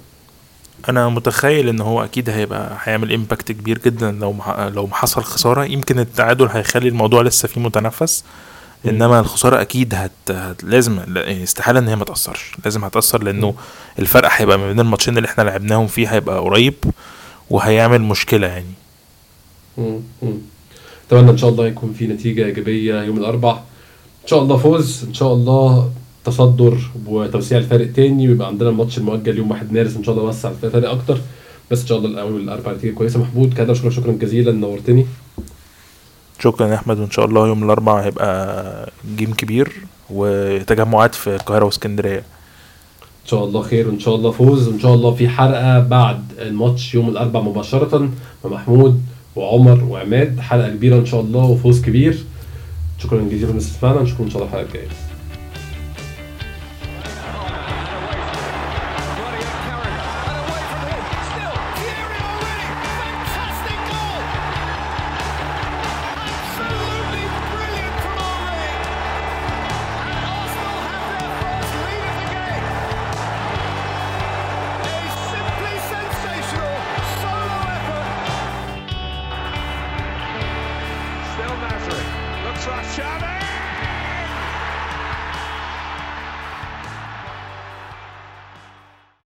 أنا متخيل إن هو أكيد هيبقى هيعمل امباكت كبير جدا لو. لو حصل خسارة. يمكن التعادل هيخلي الموضوع لسه فيه متنفس. إنما الخسارة أكيد هت... هت... لازم لا- يعني استحالة إن هي ما تأثرش. لازم هتأثر لأنه الفرق هيبقى ما بين الماتشين اللي إحنا لعبناهم فيه هيبقى قريب وهيعمل مشكلة يعني. أتمنى إن شاء الله يكون في نتيجة إيجابية يوم الأربع. إن شاء الله فوز إن شاء الله تصدر وتوسيع الفارق تاني ويبقى عندنا الماتش المؤجل يوم 1 مارس. إن شاء الله نوسع الفارق أكتر. بس إن شاء الله الأول والاربع نتيجة كويسة. محمود كده شكرا شكرا جزيلا نورتني. شكرا يا أحمد وإن شاء الله يوم الأربعاء هيبقى جيم كبير وتجمعات في القاهرة وإسكندرية. إن شاء الله خير وإن شاء الله فوز وإن شاء الله في حلقة بعد الماتش يوم الاربع مباشرة مع محمود وعمر وعماد حلقة كبيرة إن شاء الله وفوز كبير. شكرا جزيلا للاستماع نشوفكم إن شاء الله الحلقة الجاية.